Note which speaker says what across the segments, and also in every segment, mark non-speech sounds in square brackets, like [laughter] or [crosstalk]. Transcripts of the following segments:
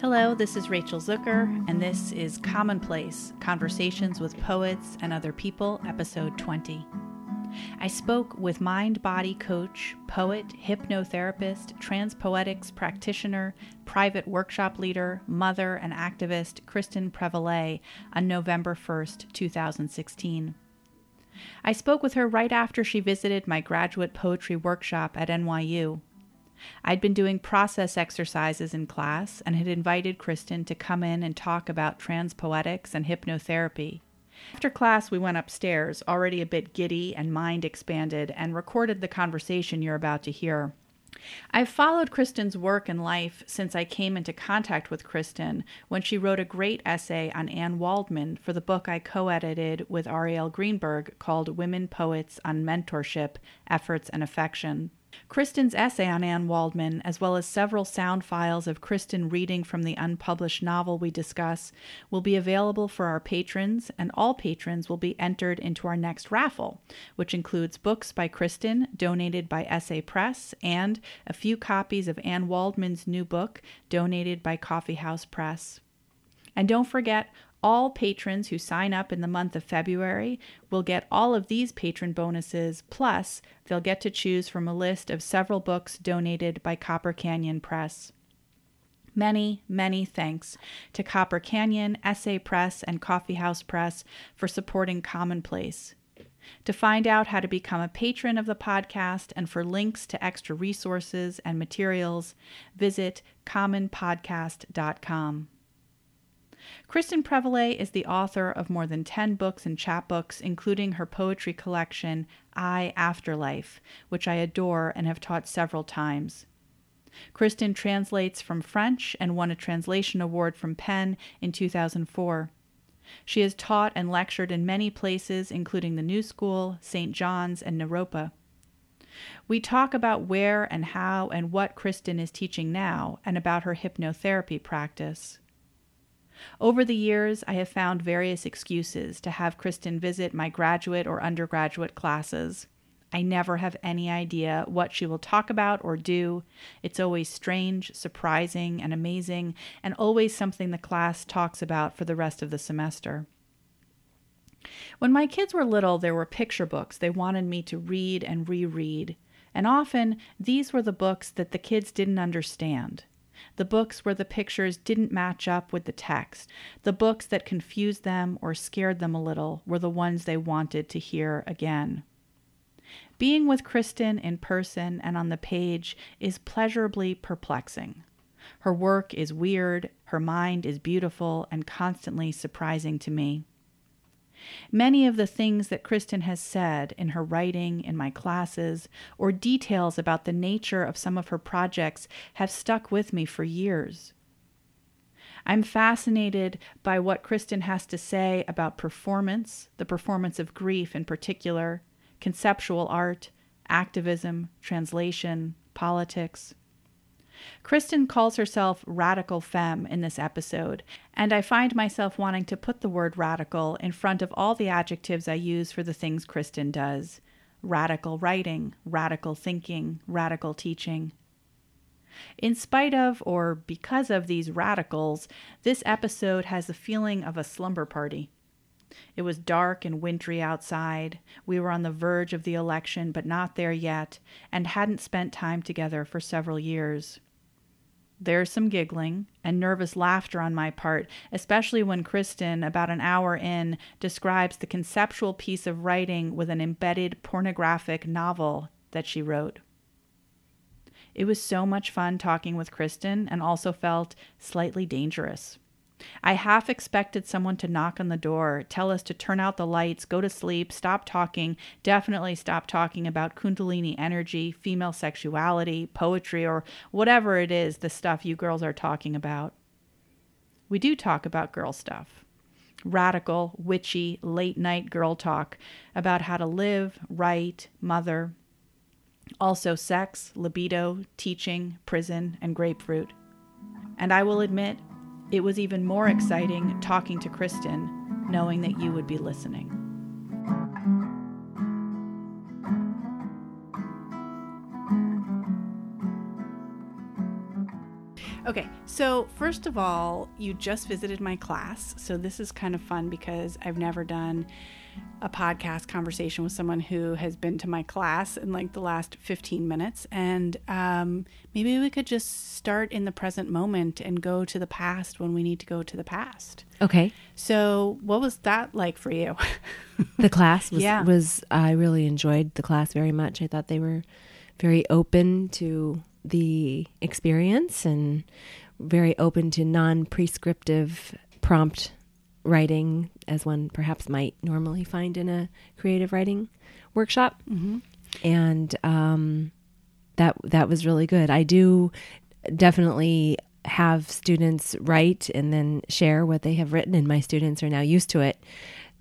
Speaker 1: Hello, this is Rachel Zucker, and this is Commonplace Conversations with Poets and Other People, episode 20. I spoke with mind body coach, poet, hypnotherapist, transpoetics practitioner, private workshop leader, mother, and activist Kristin Prevallet on November 1st, 2016. I spoke with her right after she visited my graduate poetry workshop at NYU. I'd been doing process exercises in class and had invited Kristin to come in and talk about transpoetics and hypnotherapy. After class, we went upstairs, already a bit giddy and mind expanded, and recorded the conversation you're about to hear. I've followed Kristin's work and life since I came into contact with Kristin when she wrote a great essay on Anne Waldman for the book I co edited with Arielle Greenberg called Women Poets on Mentorship, Efforts, and Affection. Kristin's essay on Anne Waldman, as well as several sound files of Kristin reading from the unpublished novel we discuss, will be available for our patrons, and all patrons will be entered into our next raffle, which includes books by Kristin donated by Essay Press and a few copies of Anne Waldman's new book donated by Coffeehouse Press. And don't forget, all patrons who sign up in the month of February will get all of these patron bonuses, plus, they'll get to choose from a list of several books donated by Copper Canyon Press. Many, many thanks to Copper Canyon, Essay Press, and Coffeehouse Press for supporting Commonplace. To find out how to become a patron of the podcast and for links to extra resources and materials, visit commonpodcast.com. Kristin Prevallet is the author of more than 10 books and chapbooks, including her poetry collection, I Afterlife, which I adore and have taught several times. Kristin translates from French and won a translation award from PEN in 2004. She has taught and lectured in many places, including the New School, St. John's, and Naropa. We talk about where and how and what Kristin is teaching now and about her hypnotherapy practice. Over the years, I have found various excuses to have Kristin visit my graduate or undergraduate classes. I never have any idea what she will talk about or do. It's always strange, surprising, and amazing, and always something the class talks about for the rest of the semester. When my kids were little, there were picture books they wanted me to read and reread, and often these were the books that the kids didn't understand the books where the pictures didn't match up with the text, the books that confused them or scared them a little were the ones they wanted to hear again. Being with Kristin in person and on the page is pleasurably perplexing. Her work is weird, her mind is beautiful and constantly surprising to me. Many of the things that Kristin has said in her writing, in my classes, or details about the nature of some of her projects have stuck with me for years. I'm fascinated by what Kristin has to say about performance, the performance of grief in particular, conceptual art, activism, translation, politics. Kristin calls herself radical femme in this episode, and I find myself wanting to put the word radical in front of all the adjectives I use for the things Kristin does radical writing, radical thinking, radical teaching. In spite of or because of these radicals, this episode has the feeling of a slumber party. It was dark and wintry outside. We were on the verge of the election, but not there yet, and hadn't spent time together for several years. There's some giggling and nervous laughter on my part, especially when Kristin, about an hour in, describes the conceptual piece of writing with an embedded pornographic novel that she wrote. It was so much fun talking with Kristin and also felt slightly dangerous. I half expected someone to knock on the door, tell us to turn out the lights, go to sleep, stop talking, definitely stop talking about Kundalini energy, female sexuality, poetry, or whatever it is the stuff you girls are talking about. We do talk about girl stuff radical, witchy, late night girl talk about how to live, write, mother. Also, sex, libido, teaching, prison, and grapefruit. And I will admit, it was even more exciting talking to Kristin, knowing that you would be listening. Okay, so first of all, you just visited my class. So this is kind of fun because I've never done a podcast conversation with someone who has been to my class in like the last 15 minutes. And um, maybe we could just start in the present moment and go to the past when we need to go to the past.
Speaker 2: Okay.
Speaker 1: So, what was that like for you?
Speaker 2: The class was,
Speaker 1: Yeah.
Speaker 2: was I really enjoyed the class very much. I thought they were very open to the experience and very open to non-prescriptive prompt writing as one perhaps might normally find in a creative writing workshop.
Speaker 1: mm-hmm.
Speaker 2: and um, that that was really good. I do definitely have students write and then share what they have written, and my students are now used to it.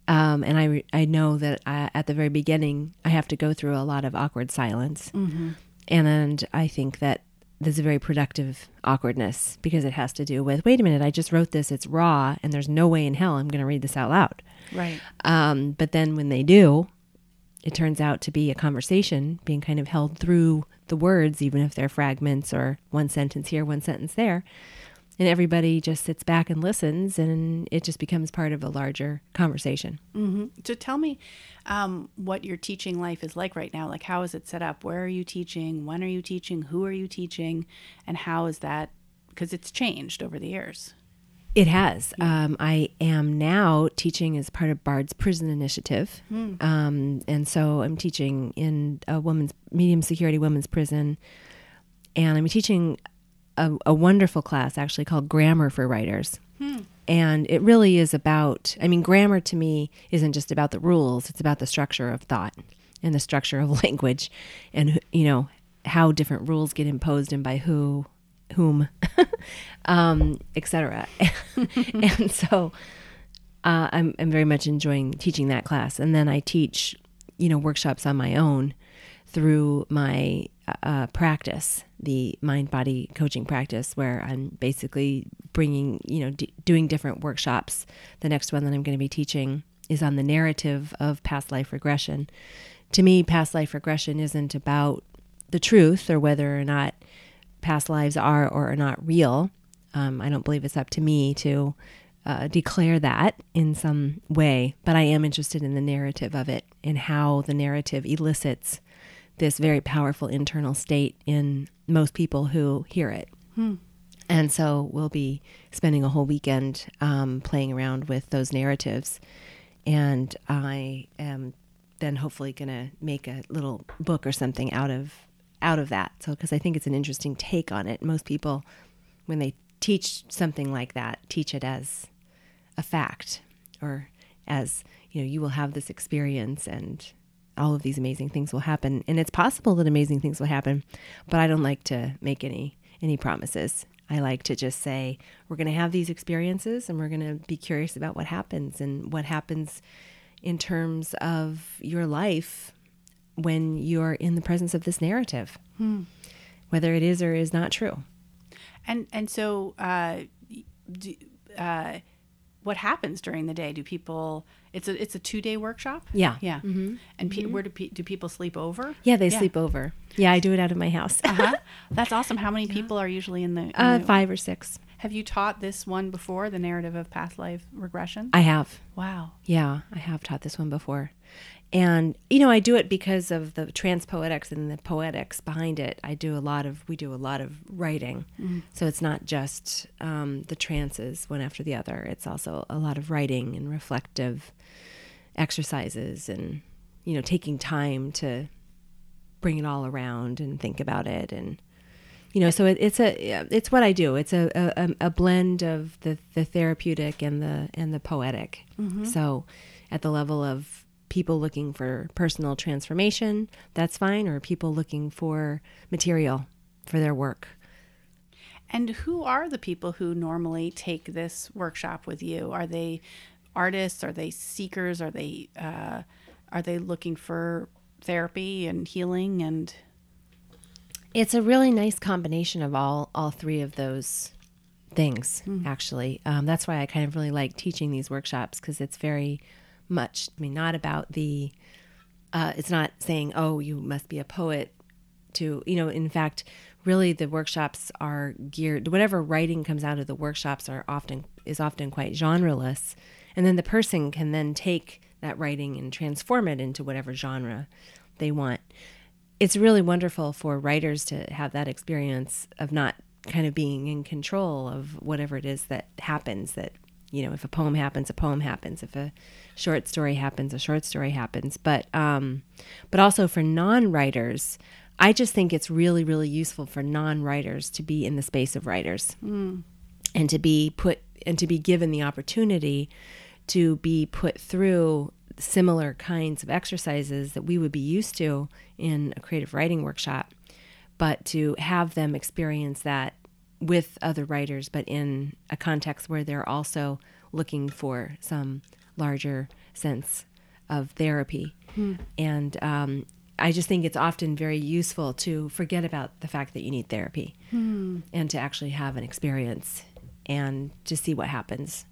Speaker 2: Um, and I I know that I, at the very beginning I have to go through a lot of awkward silence,
Speaker 1: Mm-hmm.
Speaker 2: and, and I think that there's a very productive awkwardness because it has to do with wait a minute I just wrote this it's raw and there's no way in hell I'm going to read this out loud.
Speaker 1: Right.
Speaker 2: Um, but then when they do, it turns out to be a conversation being kind of held through the words, even if they're fragments or one sentence here, one sentence there. And everybody just sits back and listens, and it just becomes part of a larger conversation.
Speaker 1: Mm-hmm. So tell me um, what your teaching life is like right now. Like, how is it set up? Where are you teaching? When are you teaching? Who are you teaching? And how is that? Because it's changed over the years.
Speaker 2: It has. Um, I am now teaching as part of Bard's Prison Initiative. Um, and so I'm teaching in a women's medium security women's prison. And I'm teaching a, a wonderful class actually called Grammar for Writers. And it really is about, I mean, grammar to me isn't just about the rules, it's about the structure of thought and the structure of [laughs] language and, you know, how different rules get imposed and by who, whom, [laughs] um, etc. [laughs] and so uh, I'm, I'm very much enjoying teaching that class. And then I teach, you know, workshops on my own through my uh, practice, the mind body coaching practice, where I'm basically bringing, you know, d- doing different workshops. The next one that I'm going to be teaching is on the narrative of past life regression. To me, past life regression isn't about the truth or whether or not past lives are or are not real. Um, I don't believe it's up to me to uh, declare that in some way, but I am interested in the narrative of it and how the narrative elicits this very powerful internal state in most people who hear it. And so we'll be spending a whole weekend um, playing around with those narratives. And I am then hopefully going to make a little book or something out of out of that. So because I think it's an interesting take on it. Most people, when they teach something like that, teach it as a fact or as you know you will have this experience and all of these amazing things will happen. And it's possible that amazing things will happen but i don't like to make any any promises. I like to just say we're going to have these experiences and we're going to be curious about what happens and what happens in terms of your life when you're in the presence of this narrative. Whether it is or is not true.
Speaker 1: And and so, uh, do, uh, what happens during the day? Do people? It's a it's a two day workshop.
Speaker 2: yeah
Speaker 1: Yeah. And pe- where do pe- do people sleep over?
Speaker 2: yeah they sleep over yeah i do it out of my house
Speaker 1: Uh-huh. [laughs] That's awesome. How many people are usually in the? in
Speaker 2: uh,
Speaker 1: the-
Speaker 2: five or six
Speaker 1: Have you taught this one before? The narrative of past life regression.
Speaker 2: i have
Speaker 1: wow.
Speaker 2: Yeah, I have taught this one before. And, you know, I do it because of the transpoetics and the poetics behind it. I do a lot of, we do a lot of writing. So it's not just um, the trances one after the other, it's also a lot of writing and reflective exercises and, you know, taking time to bring it all around and think about it and, you know, so it, it's a it's what I do. It's a, a a blend of the the therapeutic and the and the poetic. So, at the level of people looking for personal transformation, that's fine, or people looking for material for their work.
Speaker 1: And who are the people who normally take this workshop with you? Are they artists? Are they seekers? Are they uh, are they looking for therapy and healing? And
Speaker 2: It's a really nice combination of all all three of those things. Actually, um, that's why I kind of really like teaching these workshops because it's very much. I mean, not about the. Uh, it's not saying, "Oh, you must be a poet," to you know in fact really the workshops are geared whatever writing comes out of the workshops are often is often quite genreless and then the person can then take that writing and transform it into whatever genre they want it's really wonderful for writers to have that experience of not kind of being in control of whatever it is that happens that you know if a poem happens a poem happens. If a short story happens a short story happens. But um but also for non-writers i just think it's really really useful for non-writers to be in the space of writers. Mm. and to be put and to be given the opportunity to be put through similar kinds of exercises that we would be used to in a creative writing workshop but to have them experience that with other writers, but in a context where they're also looking for some larger sense of therapy. Hmm. And um, I just think it's often very useful to forget about the fact that you need therapy hmm. and to actually have an experience and to see what happens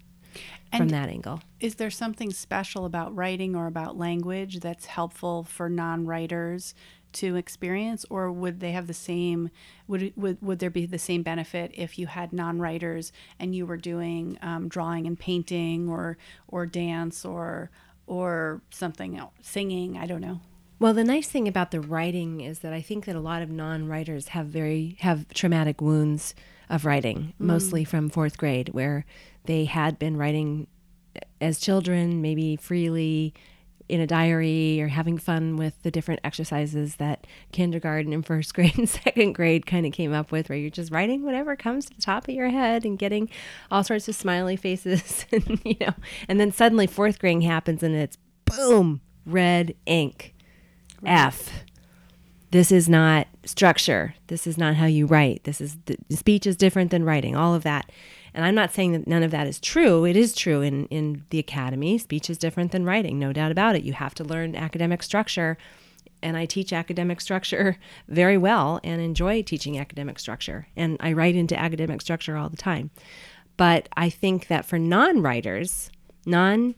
Speaker 2: and from that angle.
Speaker 1: Is there something special about writing or about language that's helpful for non writers to experience or would they have the same would would, would there be the same benefit if you had non-writers and you were doing um, drawing and painting or or dance or or something else singing i don't know
Speaker 2: well the nice thing about the writing is that i think that a lot of non-writers have very have traumatic wounds of writing mm. mostly from fourth grade where they had been writing as children maybe freely in a diary or having fun with the different exercises that kindergarten and first grade and [laughs] second grade kind of came up with, where you're just writing whatever comes to the top of your head and getting all sorts of smiley faces, [laughs] and you know, and then suddenly fourth grade happens and it's boom, red ink, right. F. This is not structure. This is not how you write. This is the speech is different than writing. All of that. And I'm not saying that none of that is true. It is true in, in the academy. Speech is different than writing, no doubt about it. You have to learn academic structure. And I teach academic structure [laughs] very well and enjoy teaching academic structure. And I write into academic structure all the time. But I think that for non writers, non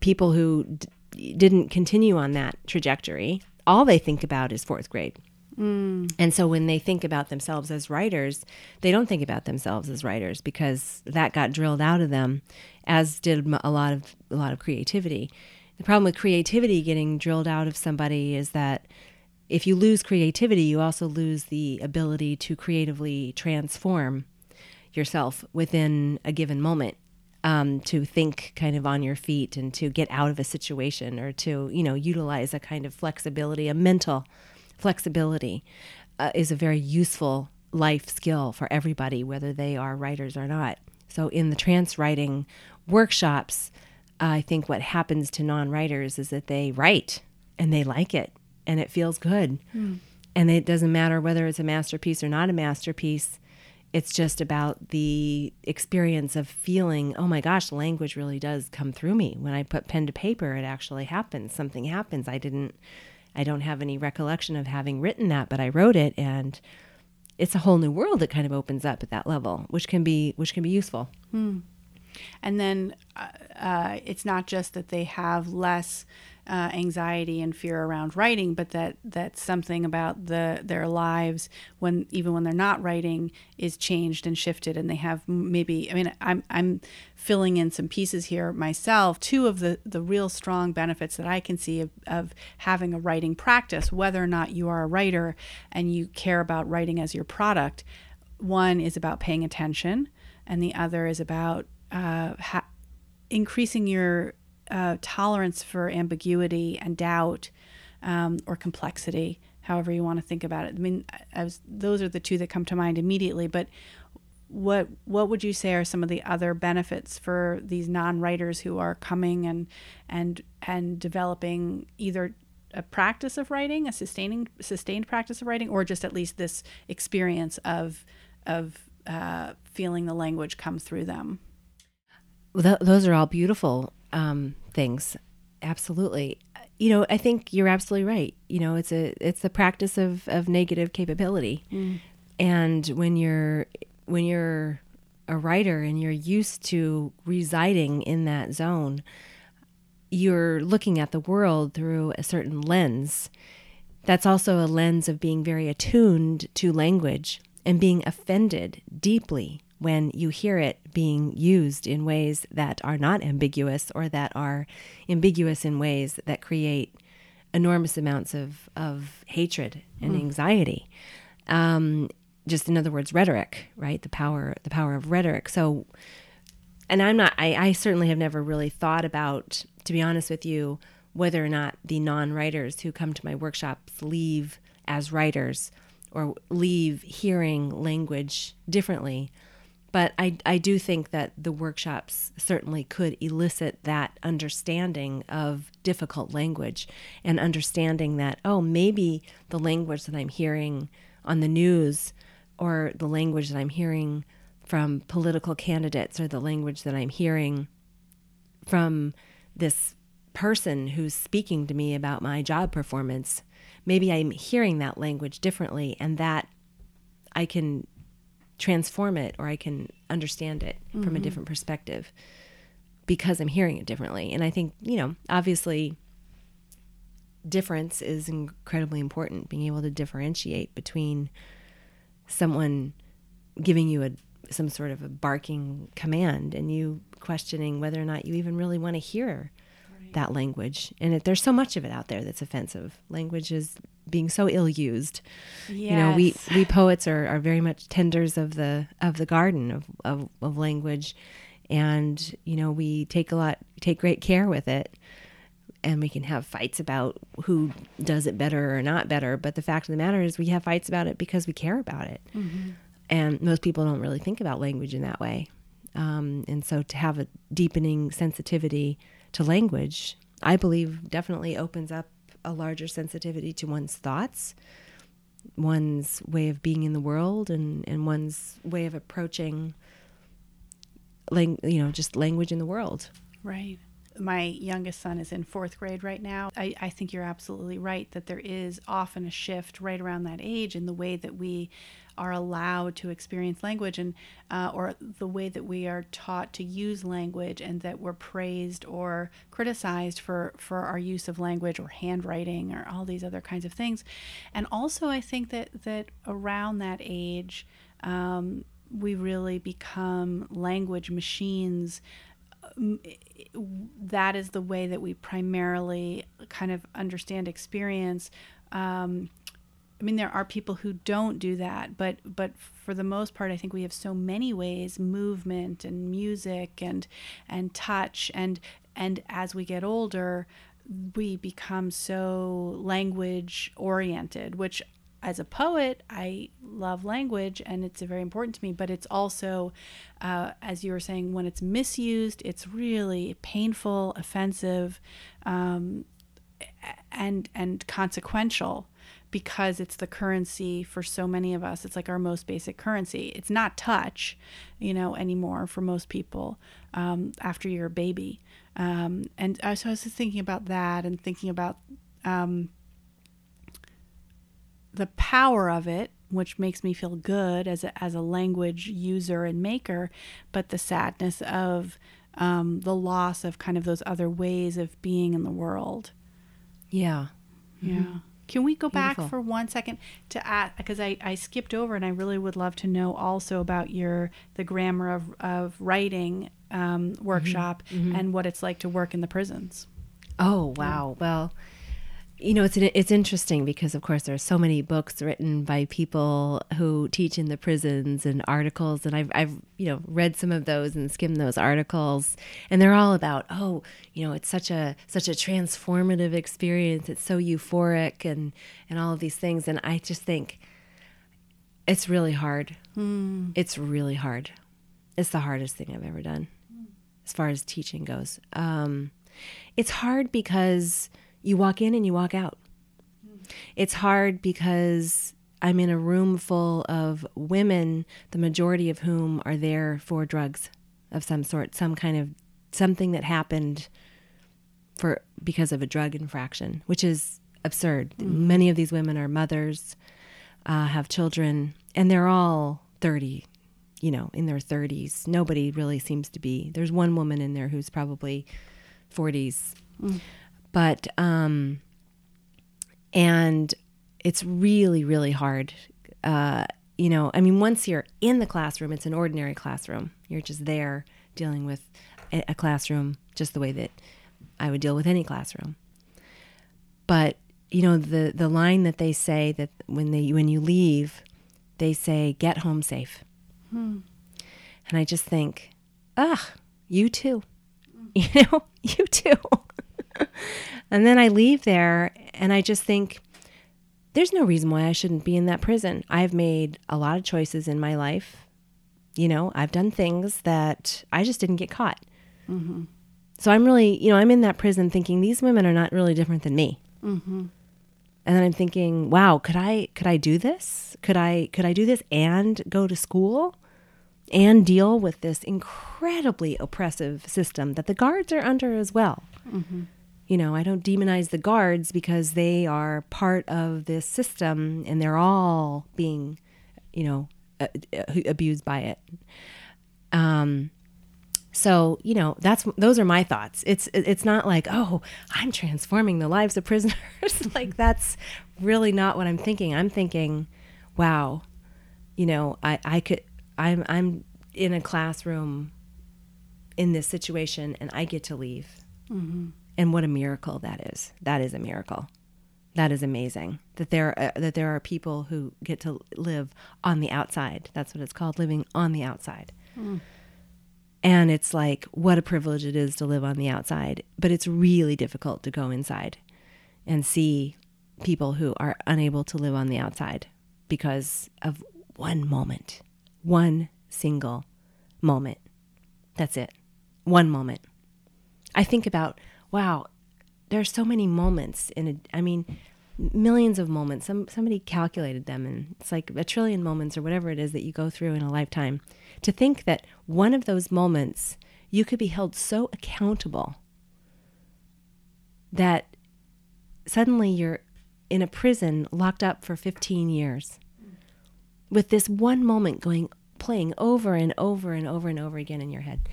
Speaker 2: people who d- didn't continue on that trajectory, all they think about is fourth grade. Mm. And so when they think about themselves as writers, they don't think about themselves as writers because that got drilled out of them, as did a lot of a lot of creativity. The problem with creativity getting drilled out of somebody is that if you lose creativity, you also lose the ability to creatively transform yourself within a given moment. Um, to think kind of on your feet and to get out of a situation or to you know utilize a kind of flexibility, a mental flexibility uh, is a very useful life skill for everybody, whether they are writers or not. So, in the trance writing workshops, I think what happens to non writers is that they write and they like it and it feels good. Mm. And it doesn't matter whether it's a masterpiece or not a masterpiece. It's just about the experience of feeling, oh my gosh, language really does come through me. When I put pen to paper, it actually happens. Something happens. I didn't I don't have any recollection of having written that, but I wrote it and it's a whole new world that kind of opens up at that level, which can be which can be useful. Hmm.
Speaker 1: And then uh, uh, it's not just that they have less uh, anxiety and fear around writing, but that that something about the their lives when even when they're not writing is changed and shifted, and they have maybe. I mean, I'm I'm filling in some pieces here myself. Two of the the real strong benefits that I can see of, of having a writing practice, whether or not you are a writer and you care about writing as your product. One is about paying attention, and the other is about uh, ha- increasing your uh, tolerance for ambiguity and doubt um, or complexity, however you want to think about it. I mean, those are the two that come to mind immediately. But what what would you say are some of the other benefits for these non-writers who are coming and and and developing either a practice of writing, a sustaining sustained practice of writing, or just at least this experience of of uh, feeling the language come through them?
Speaker 2: Well, th- those are all beautiful um, things. Absolutely. You know, I think you're absolutely right. You know, it's a it's the practice of, of negative capability. Mm. And when you're when you're a writer and you're used to residing in that zone, you're looking at the world through a certain lens that's also a lens of being very attuned to language and being offended deeply when you hear it being used in ways that are not ambiguous or that are ambiguous in ways that create enormous amounts of, of hatred and mm. anxiety. Um, just in other words, rhetoric, right? The power, the power of rhetoric. So, and I'm not, I, I certainly have never really thought about, to be honest with you, whether or not the non writers who come to my workshops leave as writers or leave hearing language differently. But I, I do think that the workshops certainly could elicit that understanding of difficult language and understanding that, oh, maybe the language that I'm hearing on the news or the language that I'm hearing from political candidates or the language that I'm hearing from this person who's speaking to me about my job performance, maybe I'm hearing that language differently and that I can transform it or I can understand it mm-hmm. from a mm-hmm. different perspective because I'm hearing it differently. And I think, you know, obviously difference is incredibly important, being able to differentiate between someone giving you a some sort of a barking command and you questioning whether or not you even really want to hear that language. And it, there's so much of it out there that's offensive. Language is being so ill used. Yes. You know, we, we poets are, are very much tenders of the of the garden of, of, of language. And, you know, we take a lot take great care with it. And we can have fights about who does it better or not better. But the fact of the matter is we have fights about it because we care about it. Mm-hmm. And most people don't really think about language in that way. Um, and so to have a deepening sensitivity to language, I believe definitely opens up a larger sensitivity to one's thoughts, one's way of being in the world, and, and one's way of approaching, lang- you know, just language in the world.
Speaker 1: Right. My youngest son is in fourth grade right now. I, I think you're absolutely right that there is often a shift right around that age in the way that we are allowed to experience language and uh, or the way that we are taught to use language and that we're praised or criticized for for our use of language or handwriting or all these other kinds of things. And also i think that that around that age um, we really become language machines. That is the way that we primarily kind of understand experience um, I mean, there are people who don't do that, but but for the most part, I think we have so many ways: movement and music and and touch and and as we get older, we become so language oriented, which as a poet, I love language and it's very important to me, but it's also, uh, as you were saying, when it's misused, it's really painful, offensive, um, and and consequential because it's the currency for so many of us. It's like our most basic currency. It's not touch, you know, anymore for most people um, after you're a baby. Um, and uh, so I was just thinking about that and thinking about um, the power of it, which makes me feel good as a, as a language user and maker, but the sadness of um, the loss of kind of those other ways of being in the world.
Speaker 2: Yeah.
Speaker 1: Yeah. Mm-hmm. Can we go Beautiful. back for one second to ask because I, I skipped over and I really would love to know also about your the grammar of, of writing um, workshop mm-hmm. Mm-hmm. and what it's like to work in the prisons.
Speaker 2: Oh wow! Yeah. Well, you know, it's it's interesting because, of course, there are so many books written by people who teach in the prisons and articles, and I've I've you know read some of those and skimmed those articles, and they're all about oh, you know, it's such a such a transformative experience. It's so euphoric and and all of these things, and I just think it's really hard. Mm. It's really hard. It's the hardest thing I've ever done, as far as teaching goes. Um, it's hard because you walk in and you walk out. It's hard because I'm in a room full of women, the majority of whom are there for drugs of some sort, some kind of something that happened for because of a drug infraction, which is absurd. Mm-hmm. Many of these women are mothers, uh, have children, and they're all 30, you know, in their 30s. Nobody really seems to be. There's one woman in there who's probably 40s. Mm. But, um, and it's really really hard. Uh, you know, I mean, once you're in the classroom, it's an ordinary classroom. You're just there dealing with a, a classroom just the way that I would deal with any classroom. But you know, the the line that they say that when they when you leave, they say get home safe. Hmm. And I just think, ugh, you too. [laughs] You know, you too. [laughs] and then I leave there and I just think there's no reason why I shouldn't be in that prison. I've made a lot of choices in my life. You know, I've done things that I just didn't get caught. Mm-hmm. So I'm really, you know, I'm in that prison thinking these women are not really different than me. Mm-hmm. And then I'm thinking, wow, could I could I do this? Could I could I do this and go to school? and deal with this incredibly oppressive system that the guards are under as well. Mm-hmm. You know, I don't demonize the guards because they are part of this system and they're all being, you know, uh, abused by it. Um, so you know that's those are my thoughts. It's it's not like oh I'm transforming the lives of [laughs] prisoners. like that's really not what I'm thinking. I'm thinking, wow, you know I I could I'm I'm in a classroom in this situation and I get to leave. Mm-hmm. And what a miracle that is. That is a miracle. That is amazing. That there uh, that there are people who get to live on the outside. That's what it's called, living on the outside. Mm. And it's like what a privilege it is to live on the outside, but it's really difficult to go inside and see people who are unable to live on the outside because of one moment one single moment. That's it. One moment. I think about, wow, there are so many moments in a, I mean, millions of moments. Some somebody calculated them and it's like a trillion moments or whatever it is that you go through in a lifetime. To think that one of those moments you could be held so accountable that suddenly you're in a prison locked up for 15 years with this one moment going playing over and over and over and over again in your head.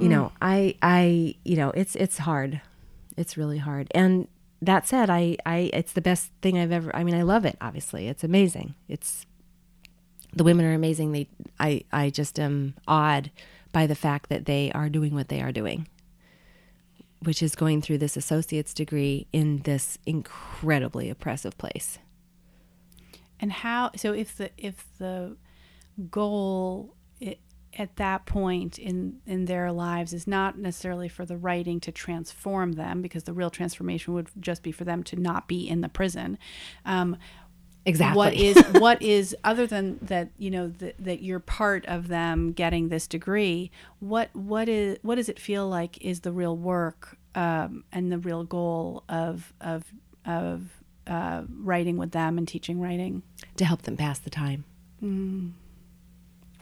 Speaker 2: You mm. know, I I you know, it's it's hard. It's really hard. And that said, I I it's the best thing I've ever I mean, I love it, obviously. It's amazing. It's the women are amazing. They I I just am awed by the fact that they are doing what they are doing which is going through this associate's degree in this incredibly oppressive place.
Speaker 1: And how? So if the if the goal at that point in in their lives is not necessarily for the writing to transform them, because the real transformation would just be for them to not be in the prison. Um,
Speaker 2: exactly
Speaker 1: what is [laughs] what is other than that you know that, that you're part of them getting this degree what what is what does it feel like is the real work um, and the real goal of of of uh, writing with them and teaching writing
Speaker 2: to help them pass the time.
Speaker 1: Mm.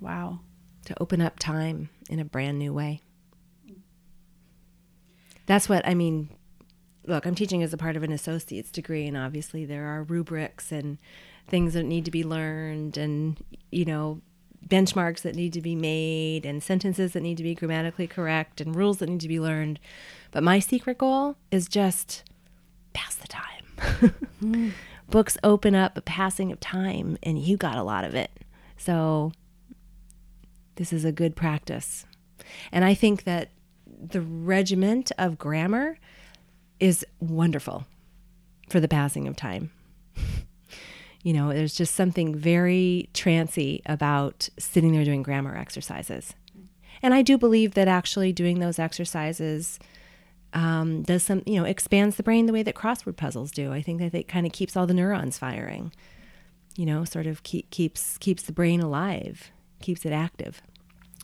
Speaker 1: Wow.
Speaker 2: To open up time in a brand new way. That's what I mean. Look, I'm teaching as a part of an associate's degree, and obviously there are rubrics and things that need to be learned, and, you know, benchmarks that need to be made, and sentences that need to be grammatically correct, and rules that need to be learned. But my secret goal is just pass the time mm. [laughs] Books open up a passing of time, and you got a lot of it. So, this is a good practice. And I think that the regiment of grammar is wonderful for the passing of time. [laughs] you know, there's just something very trancy about sitting there doing grammar exercises. And I do believe that actually doing those exercises um, does some, you know, expands the brain the way that crossword puzzles do. I think that it kind of keeps all the neurons firing. You know, sort of keep, keeps keeps the brain alive, keeps it active.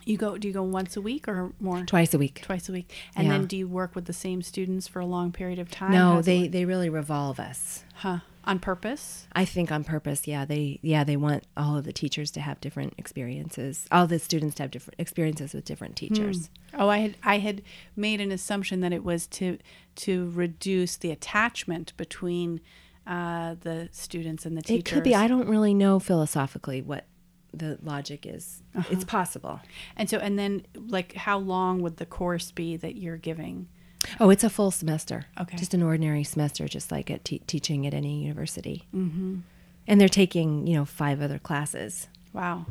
Speaker 1: You go? Do you go once a week or more?
Speaker 2: Twice a week.
Speaker 1: Twice a week. And yeah. then do you work with the same students for a long period of time?
Speaker 2: No, they they really revolve us.
Speaker 1: Huh on purpose
Speaker 2: i think on purpose yeah they yeah they want all of the teachers to have different experiences all the students to have different experiences with different teachers
Speaker 1: hmm. oh i had i had made an assumption that it was to to reduce the attachment between uh, the students and the teachers
Speaker 2: it could be i don't really know philosophically what the logic is uh-huh. it's possible
Speaker 1: and so and then like how long would the course be that you're giving
Speaker 2: Oh, it's a full semester.
Speaker 1: Okay.
Speaker 2: Just an ordinary semester, just like at te- teaching at any university. Mm-hmm. And they're taking, you know, five other classes.
Speaker 1: Wow.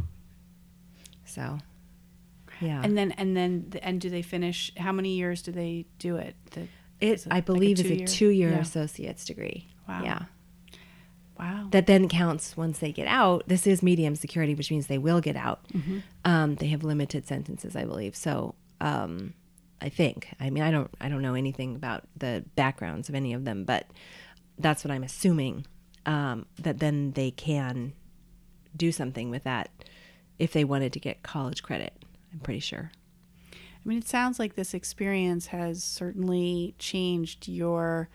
Speaker 2: So, yeah.
Speaker 1: And then and then the, and do they finish? How many years do they do it? The,
Speaker 2: it,
Speaker 1: is
Speaker 2: I
Speaker 1: like
Speaker 2: believe, is a two-year
Speaker 1: Yeah.
Speaker 2: associate's degree.
Speaker 1: Wow.
Speaker 2: Yeah.
Speaker 1: Wow.
Speaker 2: That then counts once they get out. This is medium security, which means they will get out.
Speaker 1: Mm-hmm.
Speaker 2: Um, they have limited sentences, I believe. So, um, I think. I mean, I don't. I don't know anything about the backgrounds of any of them, but that's what I'm assuming. Um, that then they can do something with that if they wanted to get college credit. I'm pretty sure.
Speaker 1: I mean, it sounds like this experience has certainly changed your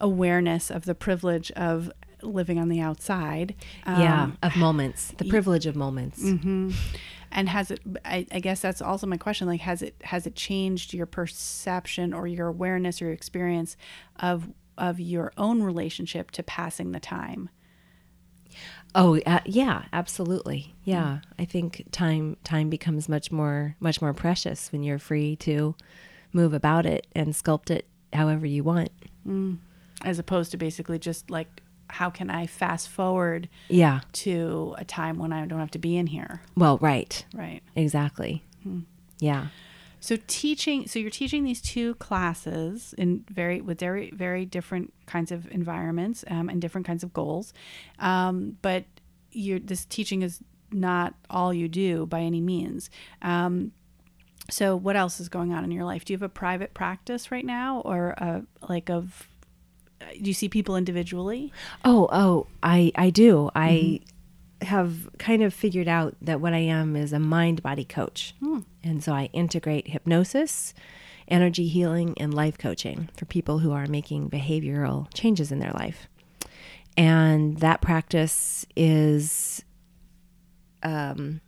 Speaker 1: awareness of the privilege of living on the outside.
Speaker 2: yeah,
Speaker 1: Um,
Speaker 2: of moments, the privilege of moments.
Speaker 1: hmm And has it? I, I guess that's also my question. Like, has it has it changed your perception or your awareness or your experience of of your own relationship to passing the time?
Speaker 2: Oh, uh, yeah, absolutely. Yeah, I think time time becomes much more much more precious when you're free to move about it and sculpt it however you want.
Speaker 1: as opposed to basically just like how can I fast forward
Speaker 2: Yeah.
Speaker 1: to a time when I don't have to be in here,
Speaker 2: Well, right.
Speaker 1: right?
Speaker 2: Exactly. Yeah.
Speaker 1: So teaching, so you're teaching these two classes in very with very very different kinds of environments um, and different kinds of goals, um, but you're this teaching is not all you do by any means. Um, so what else is going on in your life? Do you have a private practice right now, or a like of? Do you see people individually?
Speaker 2: Oh, oh, I I do. I have kind of figured out that what I am is a mind body coach. And so I integrate hypnosis, energy healing and life coaching for people who are making behavioral changes in their life. And that practice is um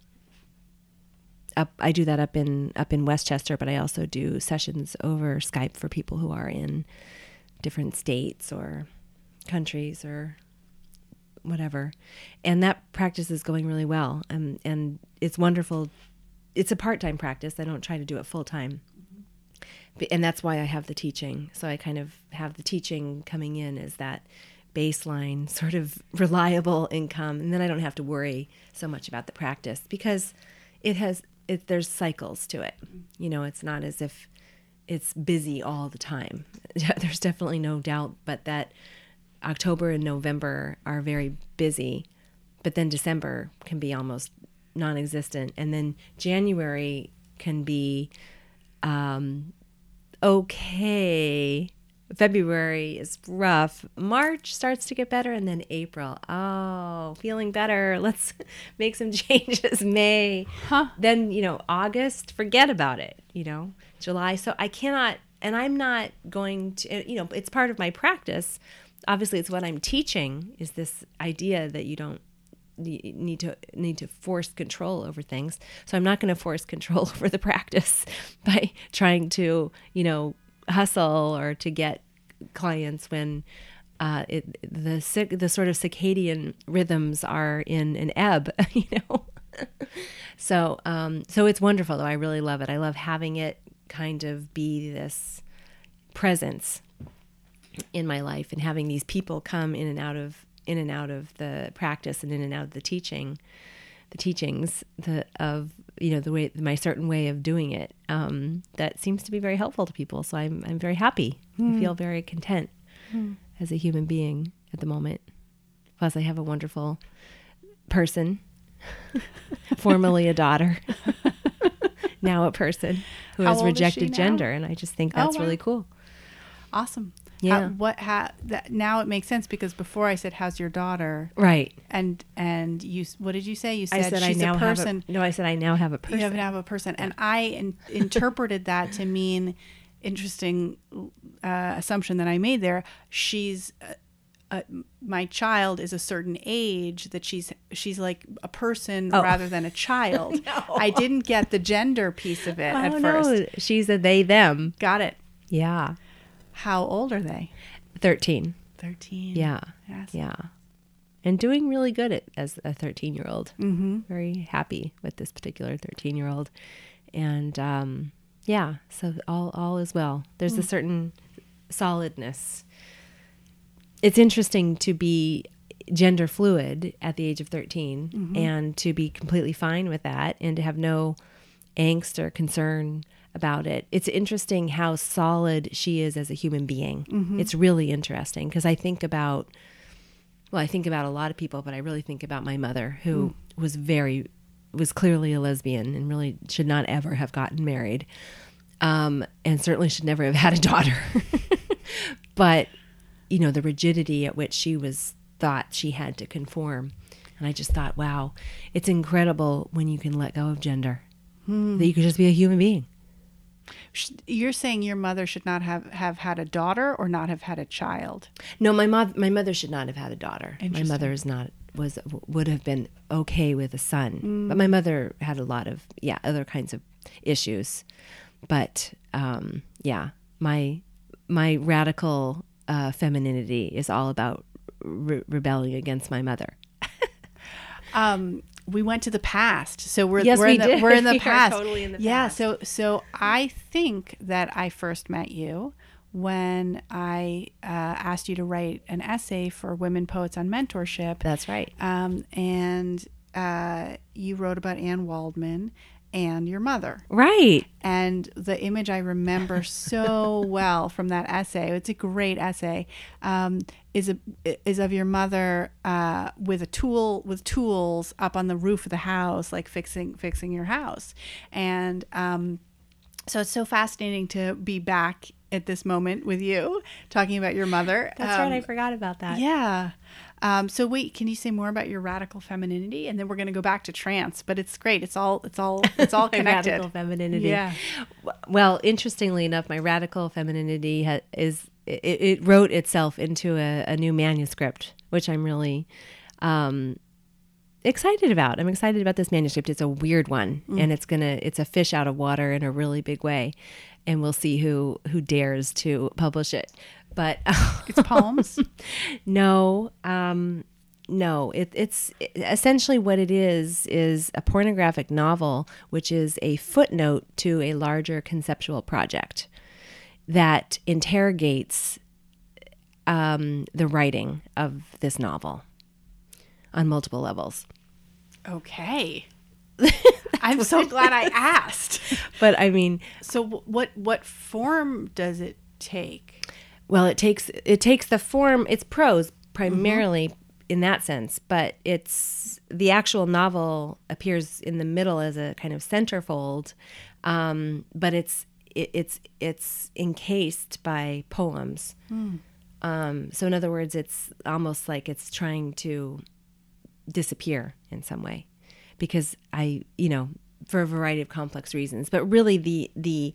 Speaker 2: up I do that up in up in Westchester, but I also do sessions over Skype for people who are in different states or countries or whatever. And that practice is going really well. And and it's wonderful. It's a part-time practice. I don't try to do it full-time. B- And that's why I have the teaching. So I kind of have the teaching coming in as that baseline [laughs] sort of reliable income and then I don't have to worry so much about the practice because it has it there's cycles to it. You know, it's not as if it's busy all the time. [laughs] There's definitely no doubt, but that October and November are very busy, but then December can be almost non existent. And then January can be um, okay. February is rough. March starts to get better, and then April. Oh, feeling better. [laughs] Let's make some [laughs] changes. May.
Speaker 1: Huh.
Speaker 2: Then, you know, August, forget about it, you know, July. So I cannot, and I'm not going to, you know, it's part of my practice. Obviously, it's what I'm teaching is this idea that you don't need to need to force control over things. So I'm not going to force control [laughs] over the practice [laughs] by trying to, you know, hustle or to get clients when uh, it, the the sort of circadian rhythms are in an ebb, [laughs] you know. so um, so it's wonderful though. I really love it. I love having it kind of be this presence in my life and having these people come in and out of in and out of the practice and in and out of the teaching the teachings the of you know the way my certain way of doing it um, that seems to be very helpful to people. So i'm i'm very happy. I feel very content as a human being at the moment. Plus i have a wonderful person [laughs] formerly a daughter [laughs] [laughs] now a person who
Speaker 1: How
Speaker 2: has rejected gender and i just think
Speaker 1: Oh,
Speaker 2: that's
Speaker 1: wow.
Speaker 2: really cool
Speaker 1: Awesome.
Speaker 2: Yeah.
Speaker 1: How, what? How? That now it makes sense because before I said, "How's your daughter?"
Speaker 2: right
Speaker 1: and and you what did you say? You said,
Speaker 2: I said
Speaker 1: she's a person.
Speaker 2: a, no. I said I now have a person.
Speaker 1: You have a person, and I in, interpreted that to mean interesting uh, assumption that I made there. She's. Uh, my child is a certain age that she's she's like a person
Speaker 2: Oh.
Speaker 1: rather than a [laughs] child.
Speaker 2: No.
Speaker 1: I didn't get the gender piece of it at
Speaker 2: oh
Speaker 1: first.
Speaker 2: no, she's a they them.
Speaker 1: Got it.
Speaker 2: Yeah,
Speaker 1: How old are they?
Speaker 2: thirteen.
Speaker 1: Thirteen.
Speaker 2: Yeah,
Speaker 1: Yes.
Speaker 2: yeah, and doing really good at, as a thirteen year old.
Speaker 1: Mm-hmm.
Speaker 2: Very happy with this particular thirteen year old, and um, yeah. So all all is well. There's
Speaker 1: Hmm.
Speaker 2: a certain solidness. It's interesting to be gender fluid at the age of 13
Speaker 1: Mm-hmm.
Speaker 2: and to be completely fine with that and to have no angst or concern about it. It's interesting how solid she is as a human being.
Speaker 1: Mm-hmm.
Speaker 2: It's really interesting because I think about well, I think about a lot of people, but I really think about my mother who was very was clearly a lesbian and really should not ever have gotten married. Um, and certainly should never have had a daughter. [laughs] but you know, the rigidity at which she was thought she had to conform. And I just thought, wow, it's incredible when you can let go of gender. That you could just be a human being.
Speaker 1: You're saying your mother should not have, have had a daughter or not have had a child.
Speaker 2: No, my mother, my mother should not have had a daughter. My mother is not was would have been okay with a son, but my mother had a lot of yeah other kinds of issues. But um, yeah, my my radical uh, femininity is all about re- rebelling against my mother. [laughs]
Speaker 1: Um, we went to the past, so we're
Speaker 2: Yes,
Speaker 1: we're
Speaker 2: we
Speaker 1: in the, we're in [laughs] the
Speaker 2: We
Speaker 1: past.
Speaker 2: totally in the
Speaker 1: Yeah,
Speaker 2: past.
Speaker 1: so so I think that I first met you when I uh, asked you to write an essay for Women Poets on Mentorship.
Speaker 2: That's right.
Speaker 1: Um, and uh, you wrote about Anne Waldman and your mother.
Speaker 2: Right.
Speaker 1: And the image I remember [laughs] so well from that essay, it's a great essay, um, is a, is of your mother uh, with a tool with tools up on the roof of the house, like fixing fixing your house. And um, so it's so fascinating to be back at this moment with you talking about your mother.
Speaker 2: That's
Speaker 1: Um,
Speaker 2: right. I forgot about that.
Speaker 1: yeah. Um, so wait, can you say more about your radical femininity, and then we're going to go back to trance? But it's great. It's all. It's all. [laughs] It's all connected.
Speaker 2: radical femininity.
Speaker 1: Yeah.
Speaker 2: Well, interestingly enough, my radical femininity ha- is it, it wrote itself into a, a new manuscript, which I'm really um, excited about. I'm excited about this manuscript. It's a weird one, and it's gonna it's a fish out of water in a really big way, and we'll see who who dares to publish it. But
Speaker 1: It's poems. [laughs]
Speaker 2: no, um, no. It, it's essentially what it is is a pornographic novel, which is a footnote to a larger conceptual project that interrogates um, the writing of this novel on multiple levels.
Speaker 1: okay. [laughs] I'm so glad I asked.
Speaker 2: But I mean,
Speaker 1: So what what form does it take?
Speaker 2: Well, it takes it takes the form. It's prose primarily in that sense, but it's the actual novel appears in the middle as a kind of centerfold, um, but it's it, it's it's encased by poems. Um, so in other words, it's almost like it's trying to disappear in some way because I, you know, for a variety of complex reasons. But really, the the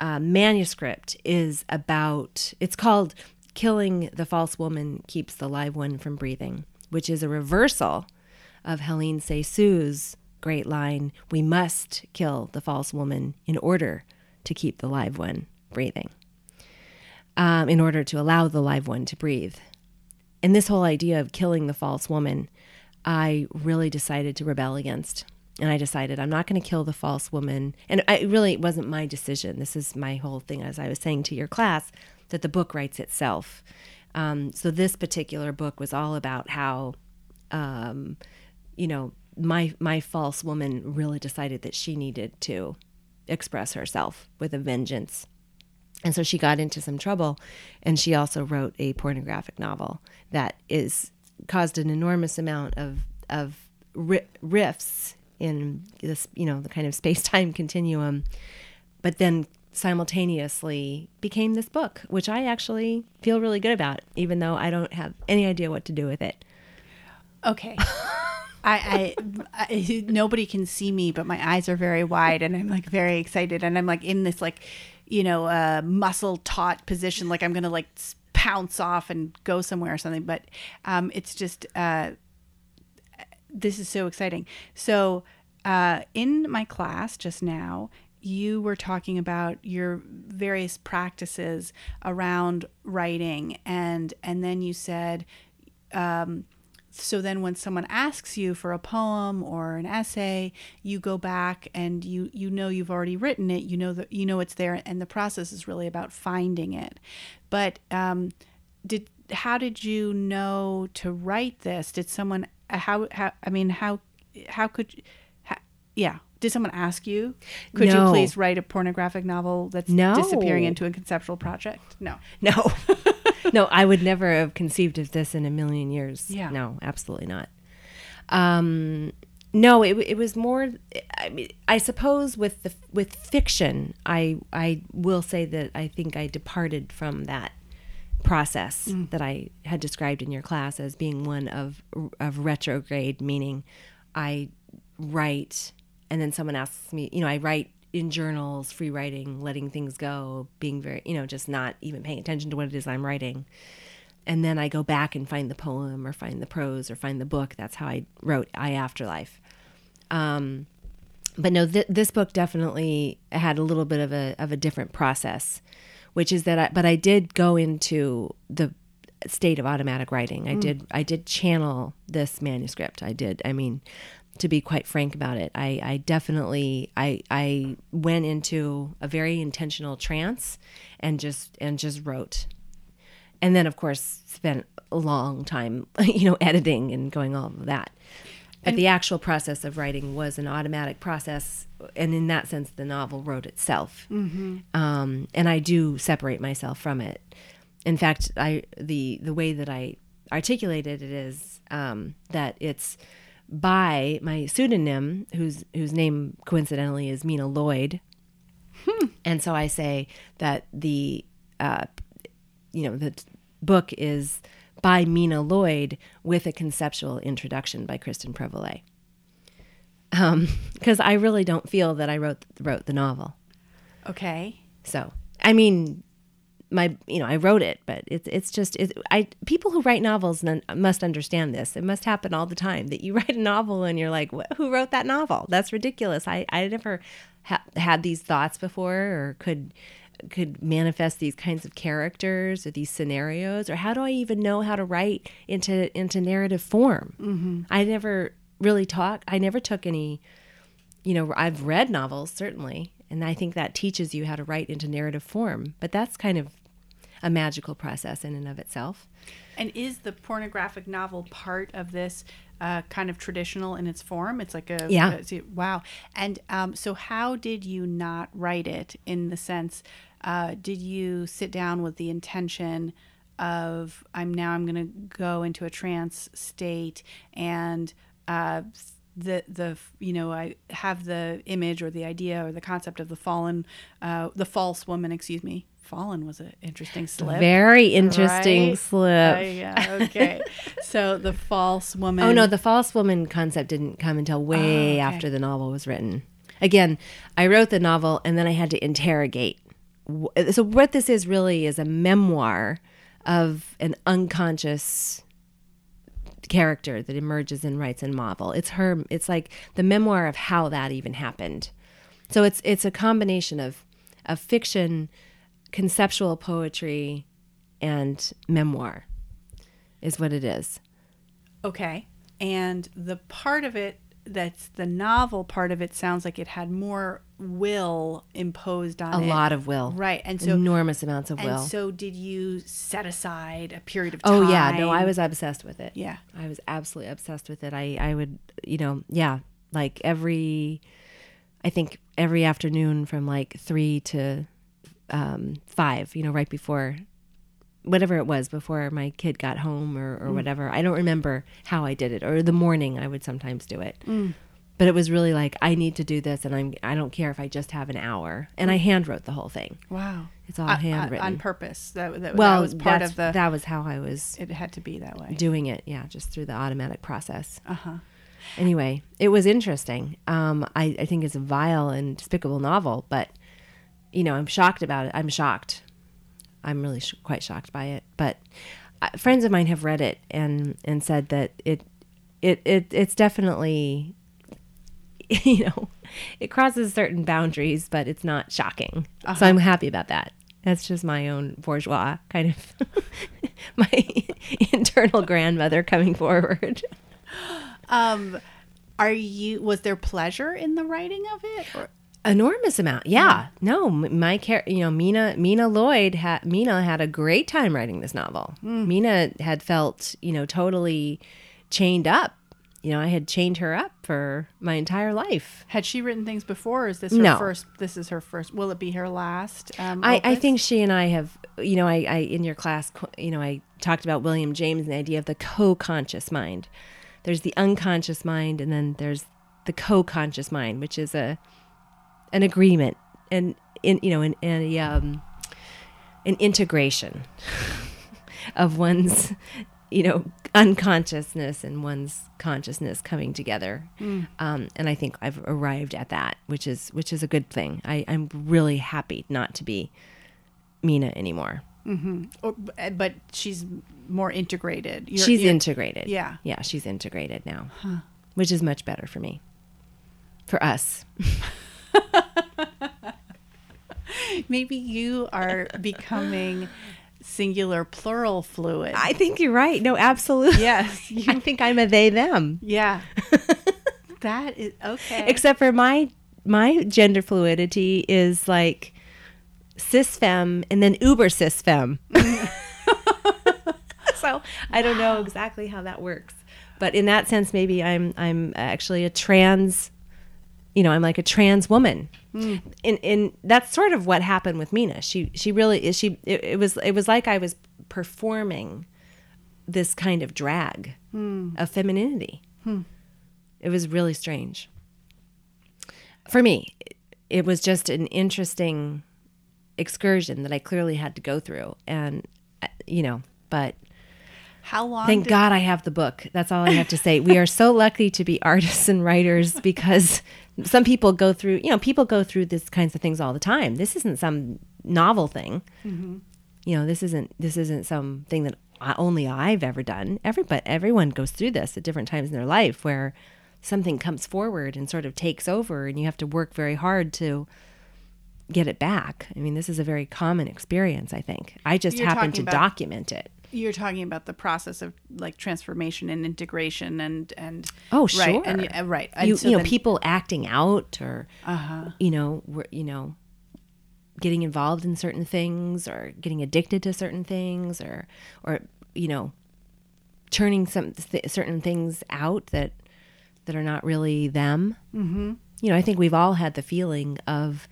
Speaker 2: uh, manuscript is about. It's called "Killing the False Woman Keeps the Live One from Breathing," which is a reversal of Helene Cixous's great line: "We must kill the false woman in order to keep the live one breathing." Um, in order to allow the live one to breathe. And this whole idea of killing the false woman, I really decided to rebel against. And I decided I'm not going to kill the false woman. And I, it really wasn't my decision. This is my whole thing, as I was saying to your class, that the book writes itself. Um, so this particular book was all about how, um, you know, my my false woman really decided that she needed to express herself with a vengeance. And so she got into some trouble, and she also wrote a pornographic novel that is caused an enormous amount of of rifts in this, you know, the kind of [laughs] space time continuum, but then simultaneously became this book, which I actually feel really good about, even though I don't have any idea what to do with it.
Speaker 1: Okay. [laughs] I, I, I nobody can see me, but my eyes are very wide, and I'm like very excited, and I'm like in this like, you know, uh, muscle taut position, like I'm gonna like pounce off and go somewhere or something. But um, it's just uh, this is so exciting. So uh, in my class just now, you were talking about your various practices around writing, and and then you said. Um, so then when someone asks you for a poem or an essay, you go back and you you know you've already written it. You know that you know it's there, and the process is really about finding it. But um, did how did you know to write this? Did someone how how I mean how how could how, yeah did someone ask you could
Speaker 2: No.
Speaker 1: you please write a pornographic novel that's
Speaker 2: No.
Speaker 1: disappearing into a conceptual project? No.
Speaker 2: No. [laughs] no, I would never have conceived of this in a million years.
Speaker 1: Yeah.
Speaker 2: No, absolutely not. Um, no, it, it was more. I mean, I suppose with the with fiction, I I will say that I think I departed from that process that I had described in your class as being one of of retrograde, meaning I write and then someone asks me, you know, I write in journals, free writing, letting things go, being very, you know, just not even paying attention to what it is I'm writing. And then I go back and find the poem or find the prose or find the book. That's how I wrote I Afterlife. Um, but no, th- this book definitely had a little bit of a of a different process, which is that. I, but I did go into the state of automatic writing. I hmm. did I did channel this manuscript. I did. I mean, to be quite frank about it, I, I definitely I I went into a very intentional trance and just and just wrote and then of course spent a long time [laughs] you know editing and going all of that but the actual process of writing was an automatic process and in that sense the novel wrote itself. Um, and i do separate myself from it. In fact i the the way that i articulated it is um, that it's by my pseudonym whose whose name coincidentally is mina lloyd. And so i say that the uh, you know, the book is by Mina Lloyd with a conceptual introduction by Kristin Prevallet. Because um, [laughs] I really don't feel that I wrote wrote the novel.
Speaker 1: Okay.
Speaker 2: So I mean, my you know I wrote it, but it's it's just it, I people who write novels must understand this. It must happen all the time that you [laughs] write a novel and you're like, who wrote that novel? That's ridiculous. I I never ha- had these thoughts before or could could manifest these kinds of characters or these scenarios or how do I even know how to write into into narrative form? Mm-hmm. I never really talk. I never took any you know, I've read novels certainly, and I think that teaches you how to write into narrative form. But that's kind of a magical process in and of itself.
Speaker 1: And is the pornographic novel part of this uh, kind of traditional in its form? It's like a
Speaker 2: Yeah.
Speaker 1: a- wow. And um, so, how did you not write it? In the sense, uh, did you sit down with the intention of I'm now I'm going to go into a trance state and uh, the the you know I have the image or the idea or the concept of the fallen, uh, the false woman. Excuse me. Fallen was an interesting slip.
Speaker 2: Very interesting
Speaker 1: Right?
Speaker 2: slip.
Speaker 1: Uh, yeah, okay. [laughs] so the false woman.
Speaker 2: Oh no, the false woman concept didn't come until way
Speaker 1: okay.
Speaker 2: after the novel was written. Again, I wrote the novel and then I had to interrogate. So what this is really is a memoir of an unconscious character that emerges and writes in novel. It's her it's like the memoir of how that even happened. So it's it's a combination of of fiction, conceptual poetry and memoir is what it is.
Speaker 1: Okay. And the part of it that's the novel part of it sounds like it had more will imposed on it.
Speaker 2: A
Speaker 1: it.
Speaker 2: lot of will.
Speaker 1: Right. And so
Speaker 2: enormous amounts of
Speaker 1: and
Speaker 2: will.
Speaker 1: so did you set aside a period of time?
Speaker 2: oh yeah, no, I was obsessed with it.
Speaker 1: Yeah.
Speaker 2: I was absolutely obsessed with it. I I would, you know, yeah, like every I think every afternoon from like 3 to um 5, you know, right before whatever it was before my kid got home or, or whatever. I don't remember how I did it or the morning I would sometimes do it. But it was really like I need to do this and I'm I don't care if I just have an hour. And I hand wrote the whole thing.
Speaker 1: Wow.
Speaker 2: It's all
Speaker 1: Uh, uh,
Speaker 2: handwritten.
Speaker 1: on purpose. That, that,
Speaker 2: well,
Speaker 1: that was part of the
Speaker 2: that was how I was
Speaker 1: it had to be that way.
Speaker 2: doing it yeah just through the automatic process
Speaker 1: Uh-huh.
Speaker 2: anyway it was interesting um, I, I think it's a vile and despicable novel but you know i'm shocked about it i'm shocked i'm really sh- quite shocked by it but uh, friends of mine have read it and and said that it it, it it's definitely [laughs] you know it crosses certain boundaries but it's not shocking
Speaker 1: Uh-huh.
Speaker 2: so i'm happy about that that's just my own bourgeois kind of [laughs] my [laughs] internal grandmother coming forward. [gasps]
Speaker 1: Um, are you? Was there pleasure in the writing of it? Or?
Speaker 2: Enormous amount yeah no my care you know mina mina lloyd had mina had a great time writing this novel mina had felt you know totally chained up you know i had chained her up for my entire life
Speaker 1: Had she written things before? Or is this her
Speaker 2: No.
Speaker 1: first? This is her first. Will it be her last? Um,
Speaker 2: I, I think she and I have, you know, I, I in your class, you know, I talked about William James and the idea of the co-conscious mind. There's the unconscious mind, and then there's the co-conscious mind, which is a an agreement and in you know an, a um, an integration [laughs] of one's you know unconsciousness and one's consciousness coming together. Um, and i think i've arrived at that which is which is a good thing. I, i'm really happy not to be mina anymore.
Speaker 1: Or, uh, but she's more integrated. You're-
Speaker 2: she's
Speaker 1: you're-
Speaker 2: integrated.
Speaker 1: Yeah.
Speaker 2: yeah she's integrated now which is much better for me. For us [laughs] [laughs]
Speaker 1: Maybe you are becoming singular plural fluid.
Speaker 2: i think you're right no absolutely
Speaker 1: yes. [laughs]
Speaker 2: i think i'm a they them
Speaker 1: Yeah. [laughs] that is okay.
Speaker 2: except for my my gender fluidity is like cis femme and then uber cis femme so i don't know exactly how that works but in that sense maybe i'm i'm actually a trans you know i'm like a trans woman mm. and and that's sort of what happened with mina she she really is she it, it was it was like i was performing this kind of drag mm. of femininity hmm. it was really strange for me, it was just an interesting excursion that I clearly had to go through. And, uh, you know, but
Speaker 1: How long?
Speaker 2: thank God I have the book. That's all I have to say. we are so lucky to be [laughs] artists and writers because some people go through, you know, people go through these kinds of things all the time. This isn't some novel thing. Mm-hmm. You know, this isn't this isn't something that I, only I've ever done. Everybody, everyone goes through this at different times in their life where something comes forward and sort of takes over, and you have to work very hard to get it back. I mean, this is a very common experience. I think I just
Speaker 1: You're
Speaker 2: happen to
Speaker 1: about-
Speaker 2: document it.
Speaker 1: You're talking about the process of like transformation and integration and and
Speaker 2: Oh,
Speaker 1: right
Speaker 2: sure.
Speaker 1: and uh, right and
Speaker 2: you,
Speaker 1: so
Speaker 2: you know
Speaker 1: then-
Speaker 2: people acting out or
Speaker 1: Uh-huh.
Speaker 2: you know were- you know getting involved in certain things or getting addicted to certain things or or you know turning some th- certain things out that that are not really them mm-hmm. you know i think we've all had the feeling of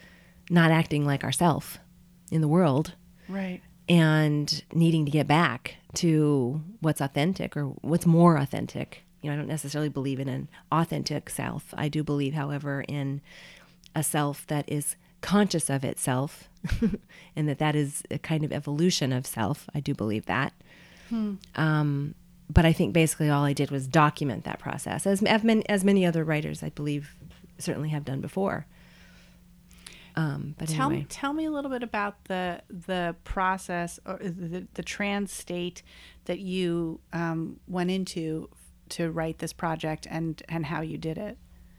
Speaker 2: not acting like ourselves in the world
Speaker 1: right
Speaker 2: and needing to get back to what's authentic or what's more authentic. You know, I don't necessarily believe in an authentic self. I do believe, however, in a self that is conscious of itself [laughs] and that that is a kind of evolution of self. I do believe that. Um, but I think basically all I did was document that process, as, as, many, as many other writers, I believe, certainly have done before. Um, but
Speaker 1: tell
Speaker 2: anyway.
Speaker 1: me tell me a little bit about the the process or the, the trans state that you um, went into to write this project and and how you did it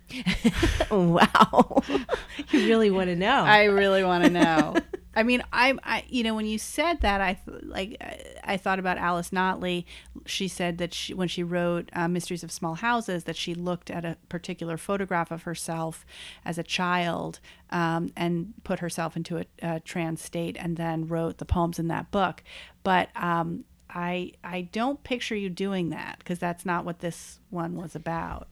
Speaker 1: [laughs]
Speaker 2: Wow. [laughs] you really want to know.
Speaker 1: I really want to know. [laughs] I mean, I, I, you know, when you said that, I like, I, I thought about Alice Notley. She said that she, when she wrote uh, Mysteries of Small Houses, that she looked at a particular photograph of herself as a child um, and put herself into a, a trans state, and then wrote the poems in that book. But um, I, I don't picture you doing that because that's not what this one was about.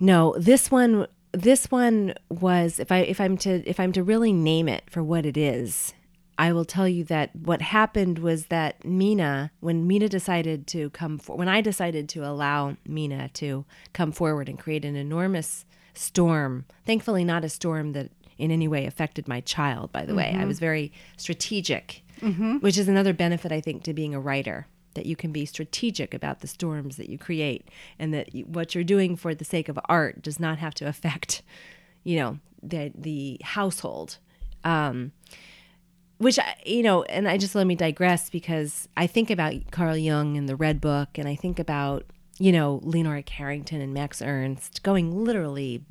Speaker 2: no, this one this one was if I if I'm to if I'm to really name it for what it is, I will tell you that what happened was that Mina, when Mina decided to come for, when I decided to allow Mina to come forward and create an enormous storm, thankfully not a storm that in any way affected my child, by the way. I mm-hmm. was very strategic, mm-hmm. which is another benefit, I think, to being a writer. That you can be strategic about the storms that you create, and that you, what you're doing for the sake of art does not have to [laughs] affect, you know, the the household. Um, which I- you know and i just let me digress because i think about carl jung and the red book and i think about you know leonora carrington and max ernst going literally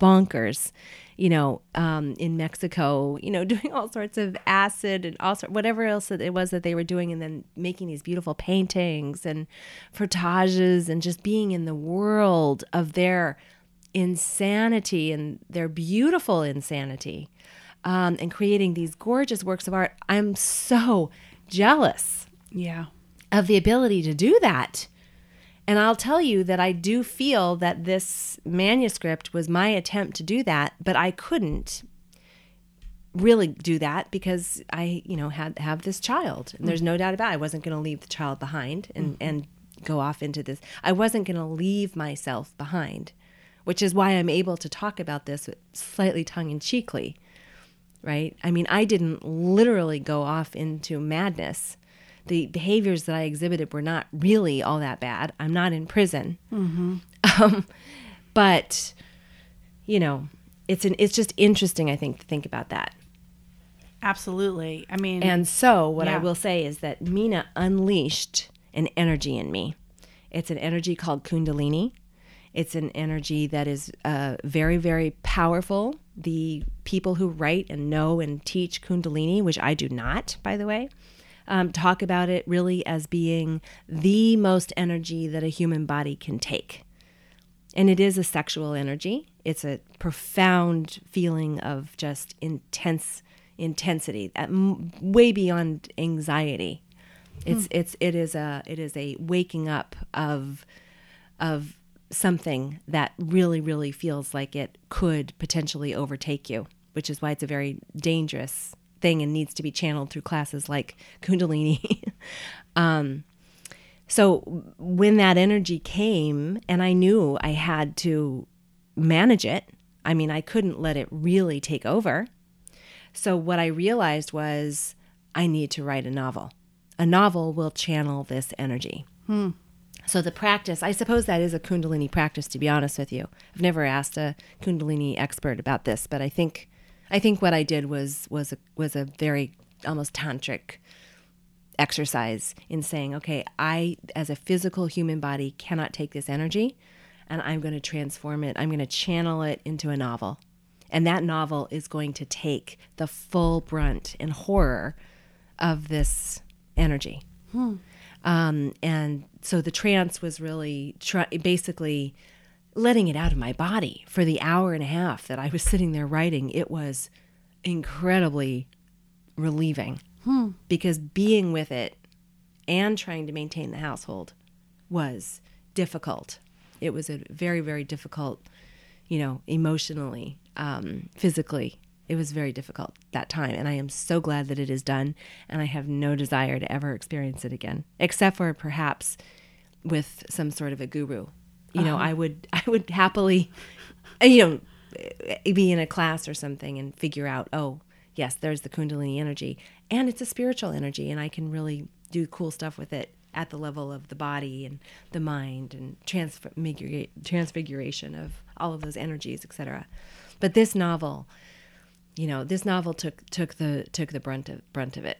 Speaker 2: bonkers, you know, um, in Mexico, you know, [laughs] doing all sorts of acid and all sort, whatever else that it was that they were doing, and then making these beautiful paintings and frottages and just being in the world of their insanity and their beautiful insanity um, and creating these gorgeous works of art. I'm so jealous
Speaker 1: Yeah.
Speaker 2: of the ability to do that. And I'll tell you that I do feel that this manuscript was my attempt to do that, but I couldn't really do that because I, you know, had have this child. And there's no doubt about it. I wasn't going to leave the child behind and mm-hmm. and go off into this. I wasn't going to leave myself behind, which is why I'm able to talk about this slightly tongue in cheekly. Right? I mean, I didn't literally go off into madness the behaviors that I exhibited were not really all that bad. I'm not in prison, [laughs] um, but you know, it's an it's just interesting. I think to think about that.
Speaker 1: Absolutely. I mean,
Speaker 2: And so, what I will say is that Mina unleashed an energy in me. It's an energy called Kundalini. It's an energy that is uh, very, very powerful. The people who write and know and teach Kundalini, which I do not, by the way, um, talk about it really as being the most energy that a human body can take. And it is a sexual energy. It's a profound feeling of just intense intensity, at m- way beyond anxiety. It's it's it is a it is a waking up of of something that really really feels like it could potentially overtake you, which is why it's a very dangerous thing and needs to be channeled through classes like Kundalini. [laughs] um, so when that energy came and I knew I had to manage it, I mean, I couldn't let it really take over. So what I realized was I need to write a novel. A novel will channel this energy. So the practice, I suppose that is a Kundalini practice to be honest with you. I've never asked a Kundalini expert about this, but I think I think what I did was was a, was a very almost tantric exercise in saying, okay, I, as a physical human body, cannot take this energy and I'm going to transform it. I'm going to channel it into a novel. And that novel is going to take the full brunt and horror of this energy. Um, and so the trance was really try- basically letting it out of my body for the hour and a half that I was sitting there writing. It was incredibly relieving because being with it and trying to maintain the household was difficult. It was a very, very difficult, you know, emotionally, um, physically. It was very difficult that time. And I am so glad that it is done. And I have no desire to ever experience it again, except for perhaps with some sort of a guru. You know, uh-huh. I would, [laughs] I would happily, uh, you know, uh, be in a class or something and figure out, oh, yes, there's the Kundalini energy, and it's a spiritual energy, and I can really do cool stuff with it at the level of the body and the mind and transfigura- transfiguration of all of those energies, etc. But this novel, you know, this novel took took the took the brunt of brunt of it.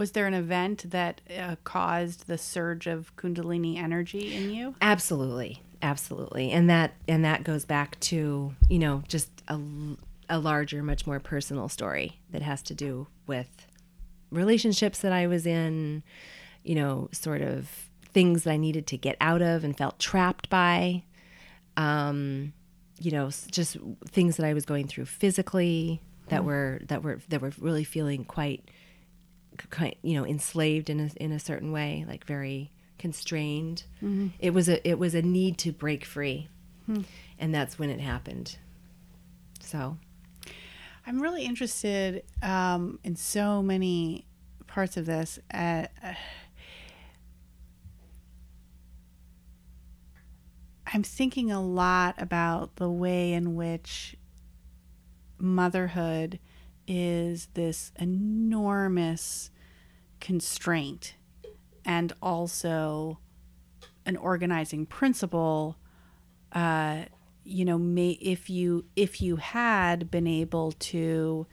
Speaker 1: Was there an event that uh, caused the surge of Kundalini energy in you?
Speaker 2: Absolutely, absolutely, and that and that goes back to you know just a, a larger, much more personal story that has to do with relationships that I was in, you know, sort of things that I needed to get out of and felt trapped by, um, you know, just things that I was going through physically that were that were that were really feeling quite kind you know enslaved in a in a certain way like very constrained. It was a it was a need to break free. And that's when it happened. So.
Speaker 1: I'm really interested um, in so many parts of this. Uh, uh, I'm thinking a lot about the way in which motherhood is this enormous constraint and also an organizing principle uh, you know may if you if you had been able to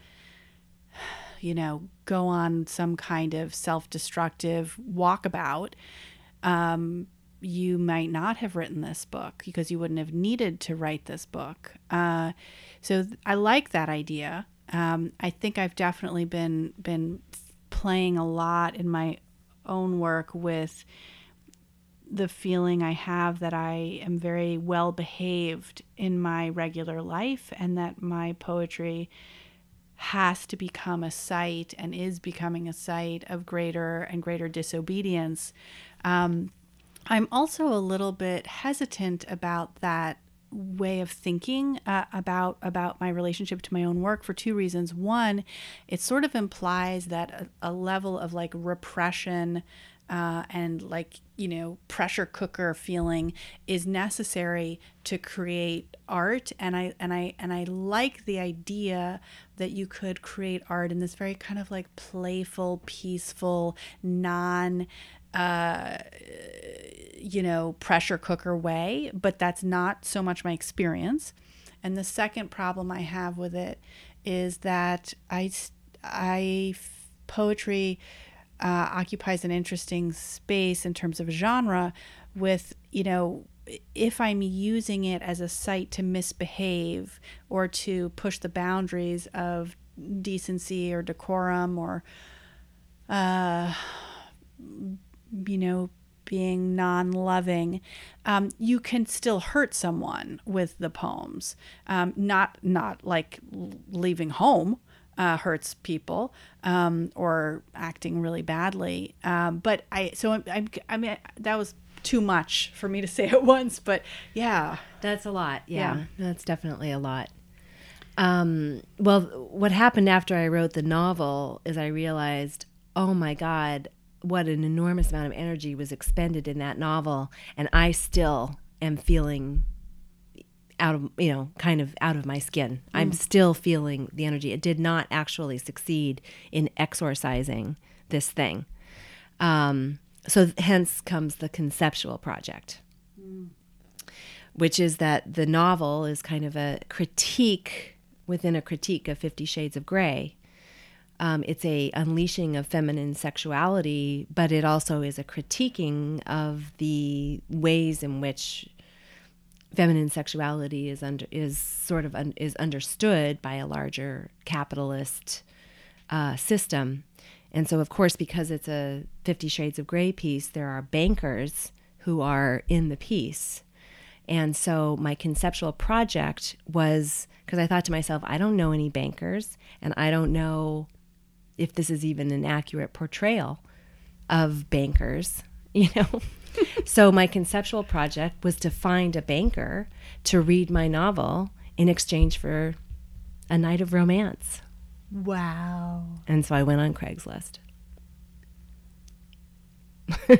Speaker 1: you know go on some kind of self-destructive walkabout um you might not have written this book because you wouldn't have needed to write this book. Uh, so th- I like that idea. Um, I think I've definitely been been playing a lot in my own work with the feeling I have that I am very well behaved in my regular life and that my poetry has to become a site and is becoming a site of greater and greater disobedience. Um, I'm also a little bit hesitant about that way of thinking uh, about about my relationship to my own work for two reasons. One, it sort of implies that a, a level of like repression uh, and like you know pressure cooker feeling is necessary to create art and i and i and i like the idea that you could create art in this very kind of like playful peaceful non uh, you know pressure cooker way but that's not so much my experience. And the second problem i have with it is that i i poetry uh, occupies an interesting space in terms of genre with you know if i'm using it as a site to misbehave or to push the boundaries of decency or decorum or uh, you know being non-loving um, you can still hurt someone with the poems um, not not like leaving home uh, hurts people um, or acting really badly. Um, but I, so I'm, I'm, I mean, that was too much for me to [laughs] say at once, but yeah.
Speaker 2: That's a lot. Yeah. yeah. That's definitely a lot. Um, well, what happened after I wrote the novel is I realized, oh my God, what an enormous amount of energy was expended in that novel. And I still am feeling out of you know kind of out of my skin mm. i'm still feeling the energy it did not actually succeed in exorcising this thing um, so hence comes the conceptual project mm. which is that the novel is kind of a critique within a critique of 50 shades of gray um, it's a unleashing of feminine sexuality but it also is a critiquing of the ways in which feminine sexuality is under is sort of un, is understood by a larger capitalist uh, system, and so of course because it's a Fifty Shades of Grey piece, there are bankers who are in the piece, and so my conceptual project was because I thought to myself, I don't know any bankers, and I don't know if this is even an accurate portrayal of bankers, [laughs] you know so my conceptual project was to find a banker to read my novel in exchange for a night of romance.
Speaker 1: Wow.
Speaker 2: And so I went on Craigslist. [laughs]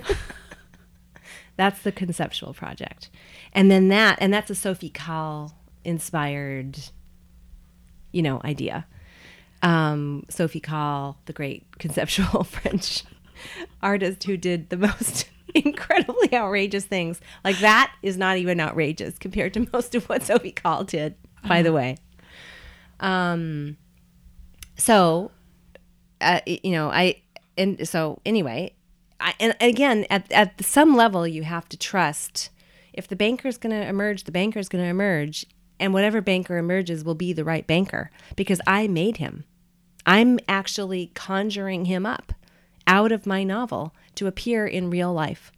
Speaker 2: that's the conceptual project. And then that and that's a Sophie Calle inspired you know idea. Um, Sophie Calle, the great [laughs] conceptual [laughs] French artist who did the [laughs] most incredibly outrageous things. Like that is not even outrageous compared to most of what Sophie Calle did, by the uh-huh. way. Um, so, uh, you know, I, and so anyway, I, and again, at, at some level, you have to trust if the banker is going to emerge, the banker is going to emerge, and whatever banker emerges will be the right banker because I made him. I'm actually conjuring him up out of my novel to appear in real life.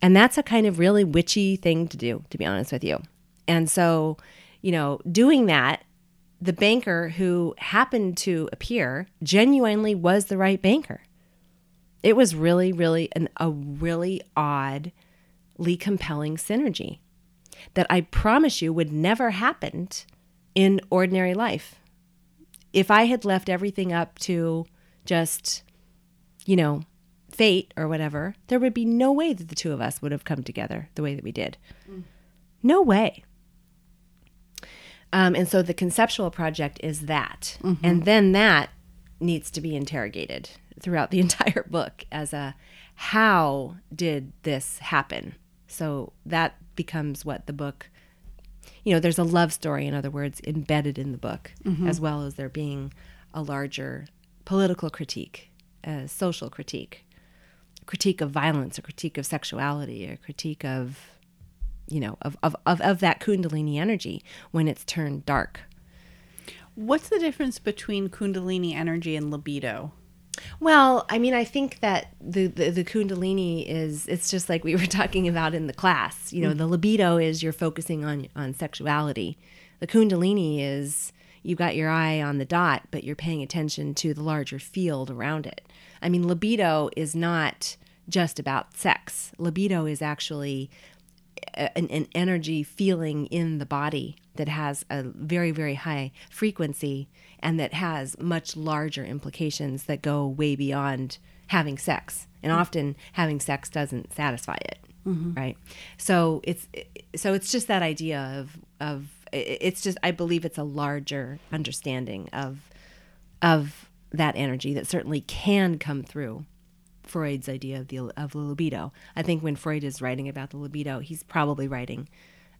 Speaker 2: And that's a kind of really witchy thing to do, to be honest with you. And so, you know, doing that, the banker who happened to appear genuinely was the right banker. It was really, really an, a really oddly compelling synergy that I promise you would never happened in ordinary life. If I had left everything up to just, you know, fate or whatever, there would be no way that the two of us would have come together the way that we did. Mm. No way. Um, and so the conceptual project is that. Mm-hmm. And then that needs to be interrogated throughout the [laughs] entire book as a how did this happen? So that becomes what the book, you know, there's a love story, in other words, embedded in the book, mm-hmm. as well as there being a larger political critique, a social critique critique of violence, a critique of sexuality, a critique of, you know, of, of, of, of that Kundalini energy when it's turned dark.
Speaker 1: What's the difference between Kundalini energy and libido?
Speaker 2: Well, I mean, I think that the, the, the Kundalini is it's just like we [laughs] were talking about in the class. You know, mm-hmm. the libido is you're focusing on on sexuality. The Kundalini is you've got your eye on the dot, but you're paying attention to the larger field around it. I mean, libido is not just about sex. Libido is actually an, an energy feeling in the body that has a very very high frequency and that has much larger implications that go way beyond having sex. And mm-hmm. often having sex doesn't satisfy it, mm-hmm. right? So it's so it's just that idea of of it's just I believe it's a larger understanding of of that energy that certainly can come through Freud's idea of the of the libido. I think when Freud is writing about the libido, he's probably writing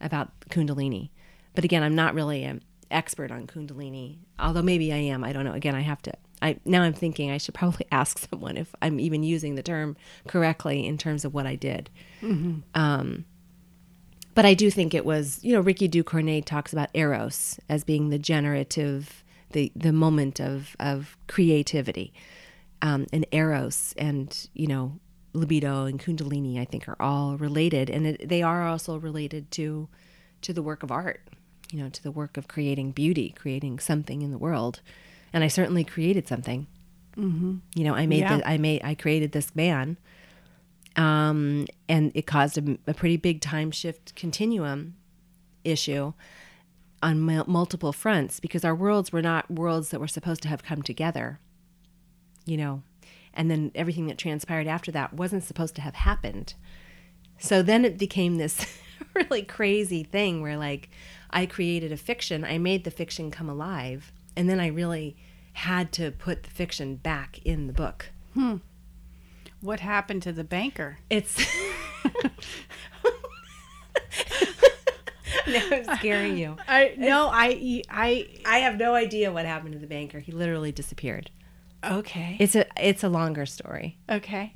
Speaker 2: about Kundalini. But again, I'm not really an expert on Kundalini, although maybe I am. I don't know. Again, I have to. I now I'm thinking I should [laughs] probably ask someone if I'm even using the term correctly in terms of what I did. Mm-hmm. Um, but I do think it was, you know, Rikki Ducornet talks about eros as being the generative, the the moment of of creativity, um, and eros and you know libido and kundalini I think are all related, and it, they are also related to to the work of art, you know, to the work of creating beauty, creating something in the world, and I certainly created something. Mm-hmm. You know, I made yeah. the, I made I created this man um, and it caused a, a, pretty big time shift continuum issue on m- multiple fronts because our worlds were not worlds that were supposed to have come together, you know, and then everything that transpired after that wasn't supposed to have happened. So then it became this [laughs] really crazy thing where, like, I created a fiction, I made the fiction come alive, and then I really had to put the fiction back in the book.
Speaker 1: Hmm. What happened to the banker?
Speaker 2: It's. [laughs] no, I'm scaring you.
Speaker 1: I no, I I
Speaker 2: I have no idea what happened to the banker. He literally disappeared.
Speaker 1: Okay.
Speaker 2: It's a it's a longer story.
Speaker 1: Okay.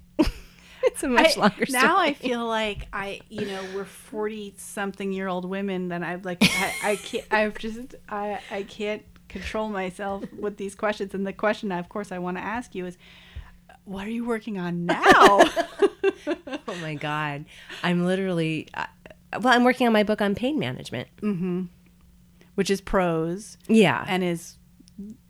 Speaker 2: It's a much
Speaker 1: I,
Speaker 2: longer story.
Speaker 1: Now I feel like I, you know, we're forty something year old women that I've like I, I can't I've just I I can't control myself with these questions. And the question, of course, I want to ask you is, what are you working on now? [laughs]
Speaker 2: oh my God. I'm literally, uh, well, I'm working on my book on pain management.
Speaker 1: Mm-hmm. Which is prose.
Speaker 2: Yeah.
Speaker 1: And is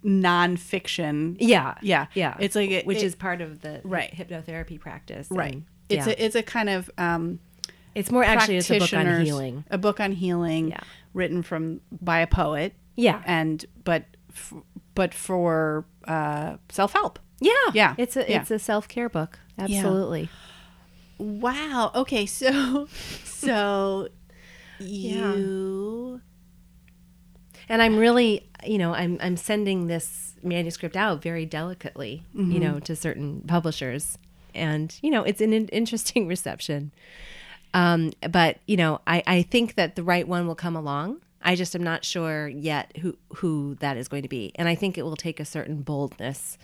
Speaker 1: nonfiction.
Speaker 2: Yeah.
Speaker 1: Yeah.
Speaker 2: Yeah.
Speaker 1: It's like, it,
Speaker 2: which
Speaker 1: it,
Speaker 2: is part of the
Speaker 1: right.
Speaker 2: hypnotherapy practice.
Speaker 1: Right. And, it's yeah. a, it's a kind of, um,
Speaker 2: it's more actually it's a book on healing.
Speaker 1: A book on healing yeah. written from, by a poet.
Speaker 2: Yeah.
Speaker 1: And, but, f- but for, uh, self-help.
Speaker 2: Yeah.
Speaker 1: Yeah.
Speaker 2: It's a
Speaker 1: yeah.
Speaker 2: it's a self-care book. Absolutely.
Speaker 1: Yeah. Wow. Okay, so [laughs] so you
Speaker 2: and I'm really, you know, I'm I'm sending this manuscript out very delicately, mm-hmm. you know, to certain publishers, and you know, it's an interesting [laughs] reception. Um, but you know, I I think that the right one will come along. I just am not sure yet who who that is going to be, and I think it will take a certain boldness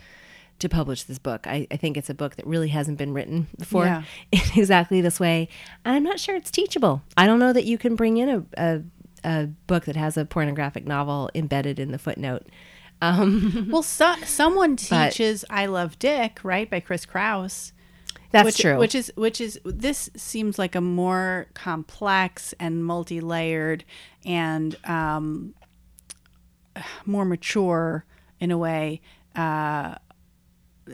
Speaker 2: to publish this book. I, I, think it's a book that really hasn't been written before yeah. [laughs] in exactly this way. And I'm not sure it's teachable. I don't know that you can bring in a, a, a book that has a pornographic novel embedded in the footnote.
Speaker 1: Um, [laughs] well, so, someone teaches but, "I Love Dick" right by Chris Kraus.
Speaker 2: That's
Speaker 1: which,
Speaker 2: true.
Speaker 1: Which is which is this seems like a more complex and multi-layered and um, more mature in a way uh,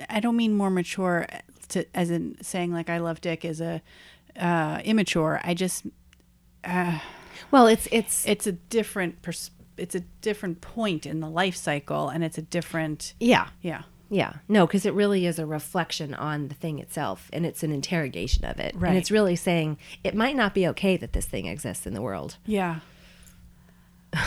Speaker 1: I don't mean more mature to as in saying like I love Dick is a uh, immature. I just uh,
Speaker 2: well, it's it's
Speaker 1: it's a different pers- it's a different point in the life cycle, and it's a different
Speaker 2: yeah
Speaker 1: yeah
Speaker 2: yeah no because it really is a reflection on the thing itself, and it's an interrogation of it,
Speaker 1: right?
Speaker 2: And it's really saying it might not be okay that this thing exists in the world.
Speaker 1: Yeah. [laughs]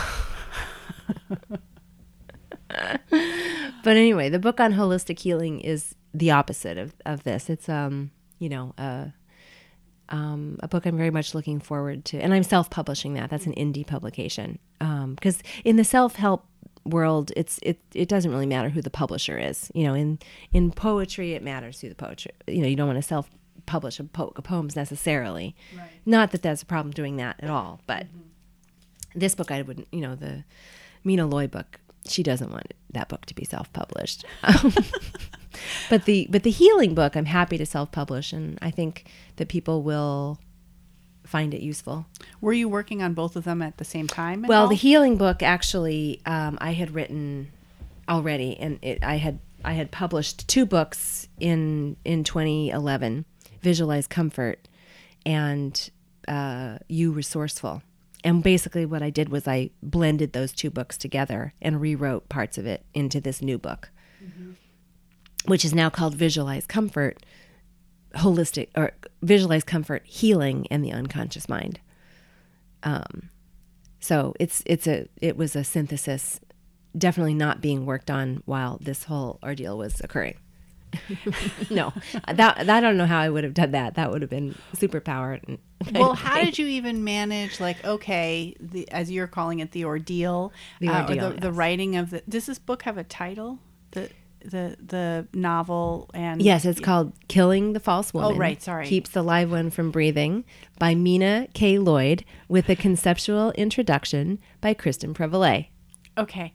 Speaker 2: but anyway, the book on holistic healing is the opposite of, of this. It's um, you know, uh, um, a book I'm very much looking forward to, and I'm self-publishing that. That's an indie publication because um, in the self-help world, it's it it doesn't really matter who the publisher is. You know, in in poetry, it matters who the poetry. You know, you don't want to self publish a book of poems necessarily.
Speaker 1: Right.
Speaker 2: Not that that's a problem doing that at all, but this book I wouldn't. You know, the Mina Loy book. She doesn't want that book to be self-published. [laughs] [laughs] but the but the healing book, I'm happy to self-publish, and I think that people will find it useful.
Speaker 1: Were you working on both of them at the same time?
Speaker 2: Well,
Speaker 1: all?
Speaker 2: the healing book actually, um, I had written already, and it, I had I had published two books in in 2011, Visualize Comfort, and uh, You Resourceful. And basically, what I did was I blended those two books together and rewrote parts of it into this new book, which is now called Visualize Comfort, holistic or Visualize Comfort, healing, and the unconscious mind. Um, so it's it's a it was a synthesis, definitely not being worked on while this whole ordeal was occurring. [laughs] no, that, that I don't know how I would have done that. That would have been superpower.
Speaker 1: well, how [laughs] did you even manage, like, okay, the, as you're calling it, the ordeal,
Speaker 2: The
Speaker 1: uh, or
Speaker 2: ordeal,
Speaker 1: the, the
Speaker 2: yes.
Speaker 1: writing of the? Does this book have a title? The the the novel and
Speaker 2: Yes, it's called "Killing the False oh, Woman."
Speaker 1: Oh, right, sorry.
Speaker 2: Keeps the live one from breathing by Mina K. Lloyd, with a conceptual introduction by Kristin Prevallet.
Speaker 1: Okay.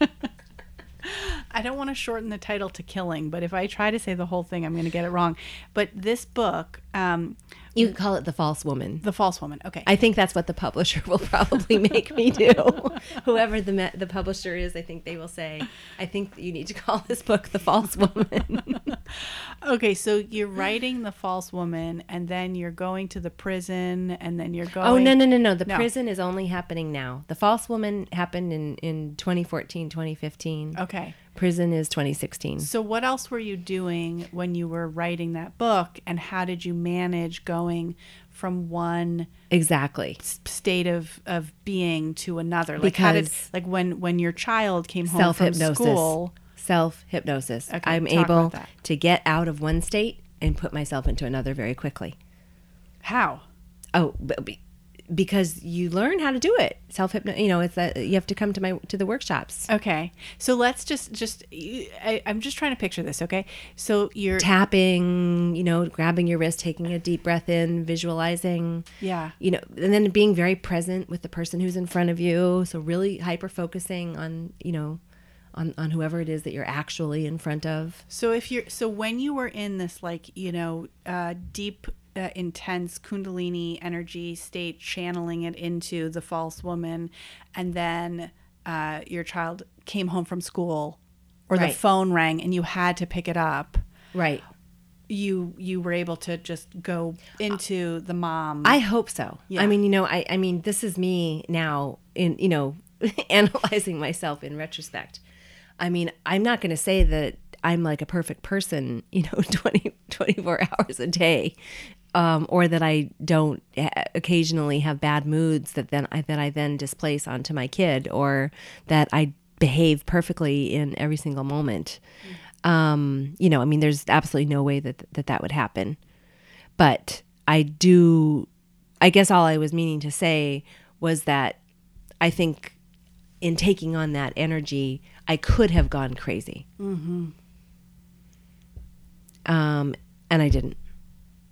Speaker 1: [laughs] I don't want to shorten the title to killing, but if I try to say the whole thing, I'm going to get it wrong. But this book, um,
Speaker 2: You could call it "The False Woman."
Speaker 1: The False Woman. Okay.
Speaker 2: I think that's what the publisher [laughs] will probably make me do. [laughs] Whoever the the publisher is, I think they will say, "I think you need to call this book The False Woman." [laughs]
Speaker 1: okay, so you're writing The False Woman, and then you're going to the prison, and then you're going.
Speaker 2: oh no no no no! The
Speaker 1: No.
Speaker 2: prison is only happening now. The False Woman happened in in 2014 2015.
Speaker 1: Okay.
Speaker 2: Prison is 2016.
Speaker 1: So, what else were you doing when you were writing that book, and how did you manage going from one
Speaker 2: Exactly.
Speaker 1: state of, of being to another? Like, how did like when when your child came home from school?
Speaker 2: Self hypnosis.
Speaker 1: Okay,
Speaker 2: I'm able to get out of one state and put myself into another very quickly.
Speaker 1: How?
Speaker 2: Oh, because you learn how to do it. Self hypno. You know, it's that you have to come to my to the workshops.
Speaker 1: Okay, so let's just just I, I'm just trying to picture this. Okay, so you're
Speaker 2: Tapping, you know, grabbing your wrist, taking a deep breath in, visualizing.
Speaker 1: yeah
Speaker 2: You know, and then being very present with the person who's in front of you. So really hyper focusing on, you know, on on whoever it is that you're actually in front of.
Speaker 1: So if you're so when you were in this like you know uh, deep uh, intense kundalini energy state channeling it into the false woman and then uh, your child came home from school or the phone rang and you had to pick it up
Speaker 2: Right.
Speaker 1: you you were able to just go into the mom
Speaker 2: I hope so.
Speaker 1: Yeah.
Speaker 2: I mean, you know, I, I mean, this is me now in, you know, [laughs] analyzing myself in retrospect. I mean, I'm not going to say that I'm like a perfect person, you know, [laughs] 20, 24 hours a day. Um, or that I don't occasionally have bad moods that then I, that I then displace onto my kid, or that I behave perfectly in every single moment. Um, you know, I mean, there's absolutely no way that that, that would happen but I do. I guess all I was meaning to say was that I think in taking on that energy, I could have gone crazy. Mm-hmm. Um, and I didn't.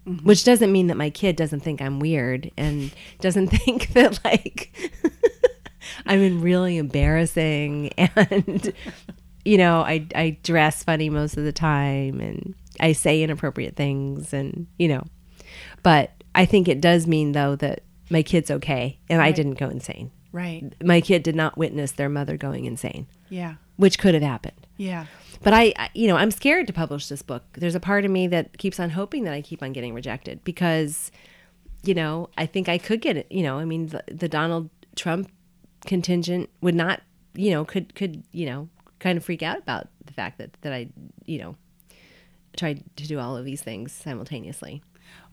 Speaker 2: Mm-hmm. Which doesn't mean that my kid doesn't think I'm weird and doesn't [laughs] think that like [laughs] I'm in really embarrassing [laughs] and you know I I dress funny most of the time and I say inappropriate things and you know. But I think it does mean though that my kid's okay and I didn't go insane.
Speaker 1: right.
Speaker 2: My kid did not witness their mother going insane,
Speaker 1: yeah.
Speaker 2: Which could have happened.
Speaker 1: yeah
Speaker 2: But I, I- you know, I'm scared to publish this book. There's a part of me that keeps on hoping that I keep on getting rejected because, you know, I think I could get it. You know, I mean, the, the Donald Trump contingent would not, you know, could could you know, kind of freak out about the fact that that I, you know, tried to do all of these things simultaneously.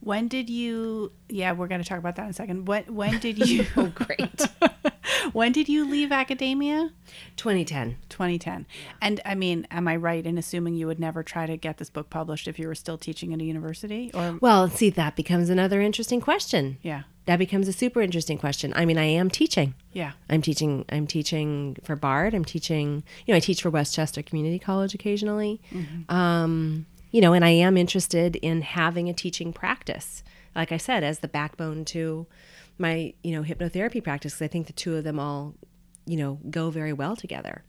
Speaker 1: when did you yeah we're going to talk about that in a second when when did [laughs] you
Speaker 2: Oh, great. [laughs]
Speaker 1: when did you leave academia
Speaker 2: 2010.
Speaker 1: 2010. And I mean, am I right in assuming you would never try to get this book published if you were still teaching at a university? Or
Speaker 2: Well, see, that becomes another interesting question.
Speaker 1: yeah,
Speaker 2: That becomes a super interesting question. I mean, I am teaching.
Speaker 1: yeah,
Speaker 2: I'm teaching. I'm teaching for Bard. I'm teaching. You know, I teach for Westchester Community College occasionally. Um, you know, and I am interested in having a teaching practice, like I said, as the backbone to my, you know, hypnotherapy practice. Because I think the two of them all, you know, go very well together.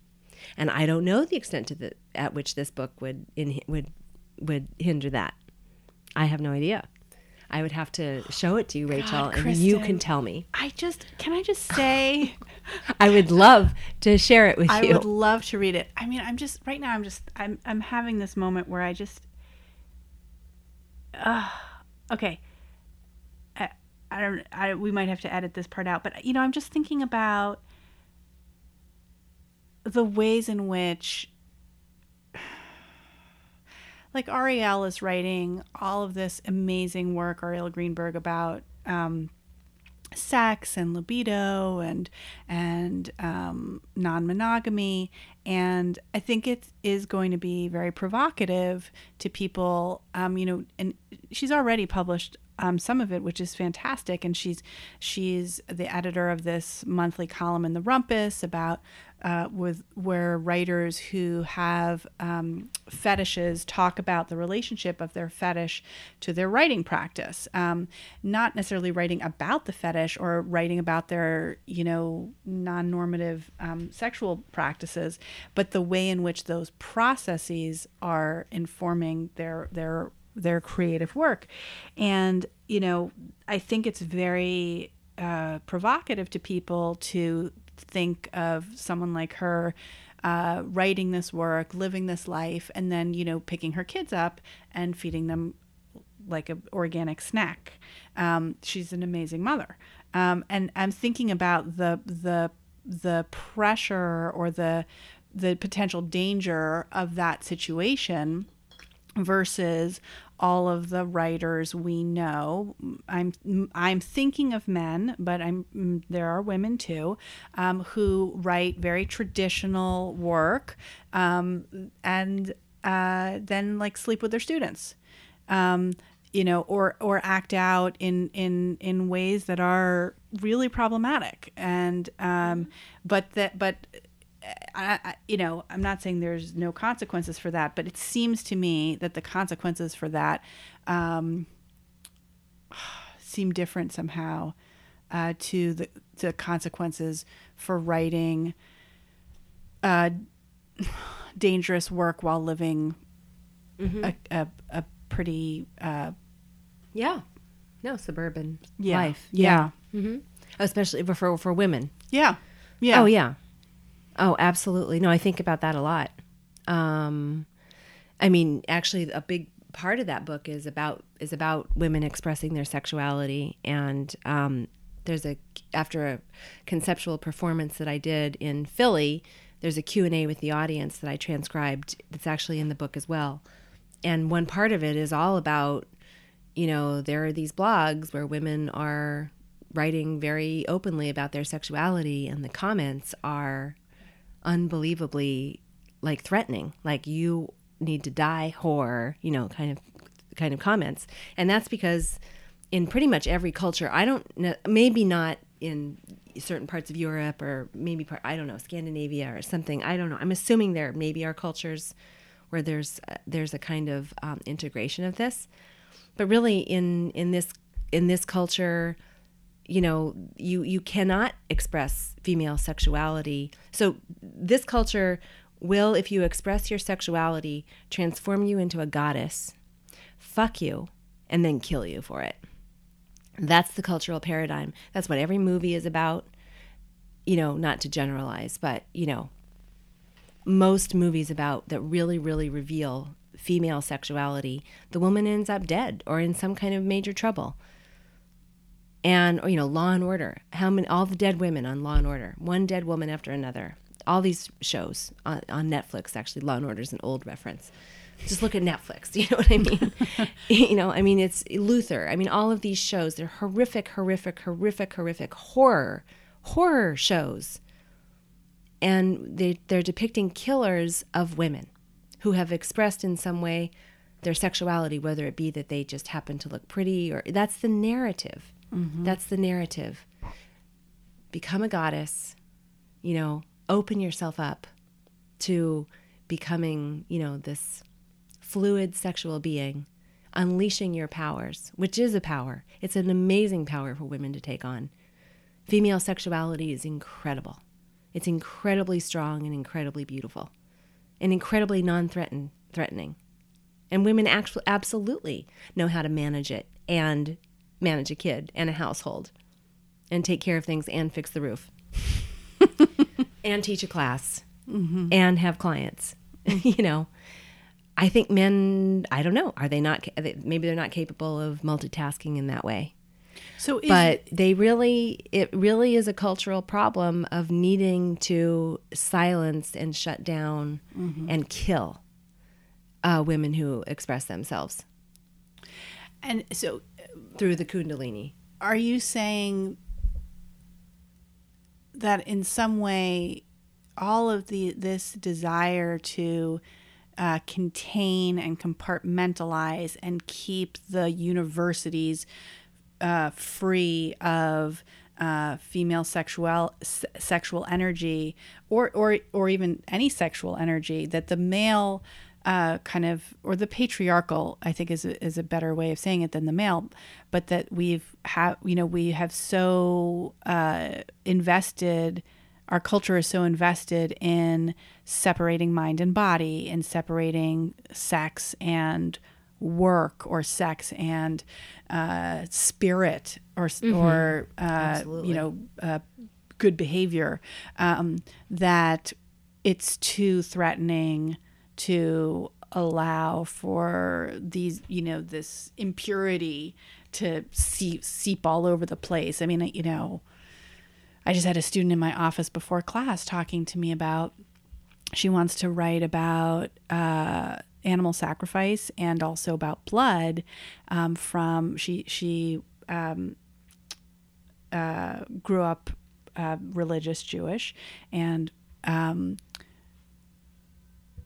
Speaker 2: And I don't know the extent to the at which this book would in, would would hinder that. I have no idea. I would have to show it to you, Rachel,
Speaker 1: God,
Speaker 2: and you can tell me.
Speaker 1: I just can I just say [laughs]
Speaker 2: I would love to share it with
Speaker 1: I
Speaker 2: you.
Speaker 1: I would love to read it. I mean, I'm just right now. I'm just I'm I'm having this moment where I just. Uh, okay. I, don't. I we might have to edit this part out, but you know, I'm just thinking about the ways in which. [sighs] Like Arielle is writing all of this amazing work, Arielle Greenberg, about um, sex and libido and and um, non-monogamy and i think it is going to be very provocative to people um, you know and she's already published um, some of it which is fantastic and she's she's the editor of this monthly column in the rumpus about uh, with where writers who have um, fetishes talk about the relationship of their fetish to their writing practice. Um, not necessarily writing about the fetish or writing about their, you know, non-normative um, sexual practices, but the way in which those processes are informing their their their creative work. And you know, I think it's very uh, provocative to people to think of someone like her uh, writing this work, living this life, and then you know picking her kids up and feeding them like an organic snack. Um, she's an amazing mother, um, and I'm thinking about the the the pressure or the the potential danger of that situation versus all of the writers we know. I'm I'm thinking of men, but I'm there are women too, um, who write very traditional work, um, and uh, then like sleep with their students, um, you know, or or act out in in in ways that are really problematic, and um, but that but I, I, you know, I'm not saying there's no consequences for that, but it seems to me that the consequences for that um, [sighs] seem different somehow uh, to the, the consequences for writing uh, [sighs] dangerous work while living
Speaker 2: Mm-hmm.
Speaker 1: a, a, a pretty uh,
Speaker 2: yeah, no suburban
Speaker 1: yeah
Speaker 2: life.
Speaker 1: yeah
Speaker 2: hmm especially for for women.
Speaker 1: yeah yeah
Speaker 2: Oh yeah. Oh, absolutely. No, I think about that a lot. Um, I mean, actually, a big part of that book is about is about women expressing their sexuality, and um, there's a after a conceptual performance that I did in Philly. There's a Q and A with the audience that I transcribed. That's actually in the book as well, and one part of it is all about, you know, there are these blogs where women are writing very openly about their sexuality, and the comments are unbelievably like threatening like you need to die whore you know kind of kind of comments. And that's because in pretty much every culture i don't know maybe not in certain parts of europe or maybe part i don't know scandinavia or something i don't know. I'm assuming there maybe are cultures where there's uh, there's a kind of um, integration of this. But really in in this in this culture you know you you cannot express female sexuality. So this culture will if you express your sexuality transform you into a goddess fuck you and then kill you for it. That's the cultural paradigm. That's what every movie is about. You know not to generalize but you know most movies about that really really reveal female sexuality the woman ends up dead or in some kind of major trouble and you know law and order. How many all the dead women on law and order. One dead woman after another. All these shows on, on netflix actually. Law and order is an old reference. Just look at netflix [laughs] you know what i mean? [laughs] You know i mean it's luther. I mean all of these shows they're horrific horrific horrific horrific horror horror shows. And they, they're depicting killers of women who have expressed in some way their sexuality whether it be that they just happen to look pretty or that's the narrative Mm-hmm. that's the narrative. Become a goddess, you know, open yourself up to becoming, you know, this fluid sexual being, unleashing your powers, which is a power. It's an amazing power for women to take on. Female sexuality is incredible. It's incredibly strong and incredibly beautiful and incredibly non threatening. And women actually absolutely know how to manage it and manage a kid and a household and take care of things and fix the roof [laughs] and teach a class mm-hmm. and have clients. [laughs] you know, I think men, I don't know, are they not, maybe they're not capable of multitasking in that way. So, is, but they really, it really is a cultural problem of needing to silence and shut down mm-hmm. and kill uh, women who express themselves.
Speaker 1: And so,
Speaker 2: through the Kundalini.
Speaker 1: Are you saying that in some way, all of the this desire to uh, contain and compartmentalize and keep the universities uh, free of uh, female sexual s- sexual energy or or or even any sexual energy that the male uh, kind of or the patriarchal I think is a, is a better way of saying it than the male but that we've have you know we have so uh, invested our culture is so invested in separating mind and body and separating sex and work or sex and uh, spirit or mm-hmm. or uh, you know uh, good behavior um, that it's too threatening to allow for these you know this impurity to seep, seep all over the place. I mean you know i just had a student in my office before class talking to me about she wants to write about uh, animal sacrifice and also about blood um, from she she um, uh, grew up uh, religious Jewish and um,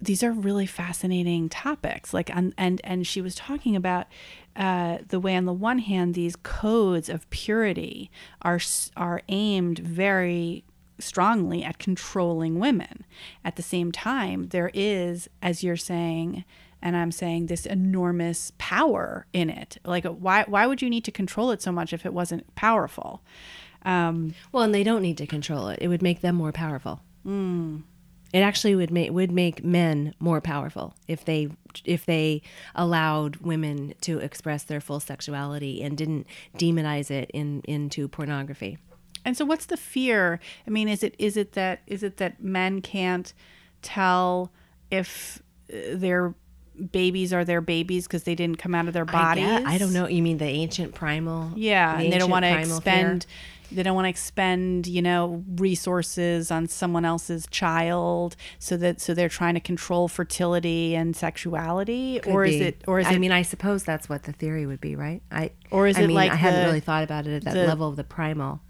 Speaker 1: these are really fascinating topics like and and, and she was talking about uh, the way on the one hand these codes of purity are are aimed very strongly at controlling women. At the same time, there is, as you're saying, and I'm saying this enormous power in it. Like, why why would you need to control it so much if it wasn't powerful?
Speaker 2: Um, well, and they don't need to control it. It would make them more powerful. Mm. It actually would make would make men more powerful if they if they allowed women to express their full sexuality and didn't demonize it in into pornography.
Speaker 1: And so what's the fear? I mean, is it is it that is it that men can't tell if uh, their babies are their babies because they didn't come out of their bodies?
Speaker 2: I, I, don't know. You mean the ancient primal?
Speaker 1: Yeah, the and they don't want to expend fear? They don't want to expend, you know, resources on someone else's child so that so they're trying to control fertility and sexuality
Speaker 2: Could
Speaker 1: or
Speaker 2: be.
Speaker 1: is it or is
Speaker 2: I
Speaker 1: it,
Speaker 2: mean, I suppose that's what the theory would be, right? I
Speaker 1: or is
Speaker 2: I
Speaker 1: it
Speaker 2: mean,
Speaker 1: like
Speaker 2: I
Speaker 1: the,
Speaker 2: haven't really thought about it at that
Speaker 1: the,
Speaker 2: level of the primal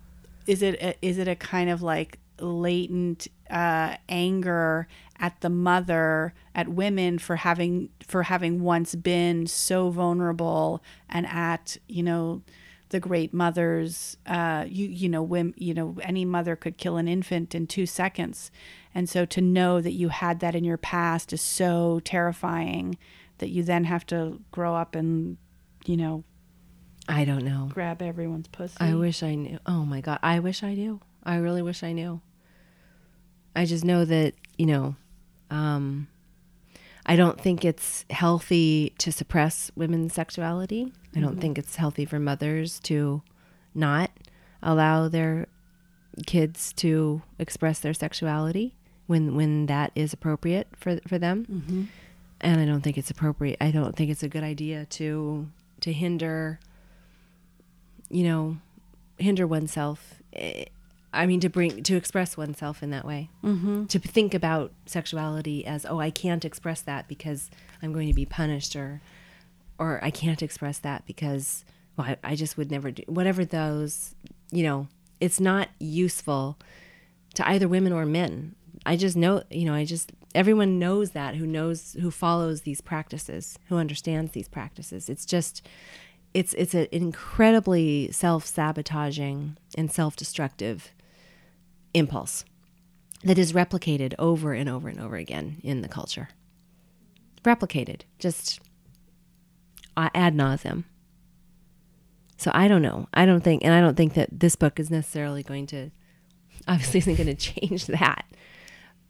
Speaker 1: is it a, is it a kind of like latent uh, anger at the mother at women for having for having once been so vulnerable and at you know the great mothers uh, you you know when you know any mother could kill an infant in two seconds and so to know that you had that in your past is so terrifying that you then have to grow up and you know
Speaker 2: I don't know.
Speaker 1: Grab everyone's pussy.
Speaker 2: I wish I knew. Oh my god, I wish I knew. I really wish I knew. I just know that you know. Um, I don't think it's healthy to suppress women's sexuality. Mm-hmm. I don't mm-hmm. think it's healthy for mothers to not allow their kids to express their sexuality when when that is appropriate for for them. Mm-hmm. And I don't think it's appropriate. I don't think it's a good idea to to hinder you know, hinder oneself. I mean, to bring to express oneself in that way, mm-hmm. to think about sexuality as, oh, I can't express that because I'm going to be punished, or, or I can't express that because, well, I, I just would never do whatever those, you know, it's not useful to either women or men. I just know, you know, I just everyone knows that who knows who follows these practices, who understands these practices. It's just it's it's an incredibly self-sabotaging and self-destructive impulse that is replicated over and over and over again in the culture. replicated, just ad nauseum. So I don't know. I don't think, and I don't think that this book is necessarily going to, obviously, isn't going [laughs] to change that.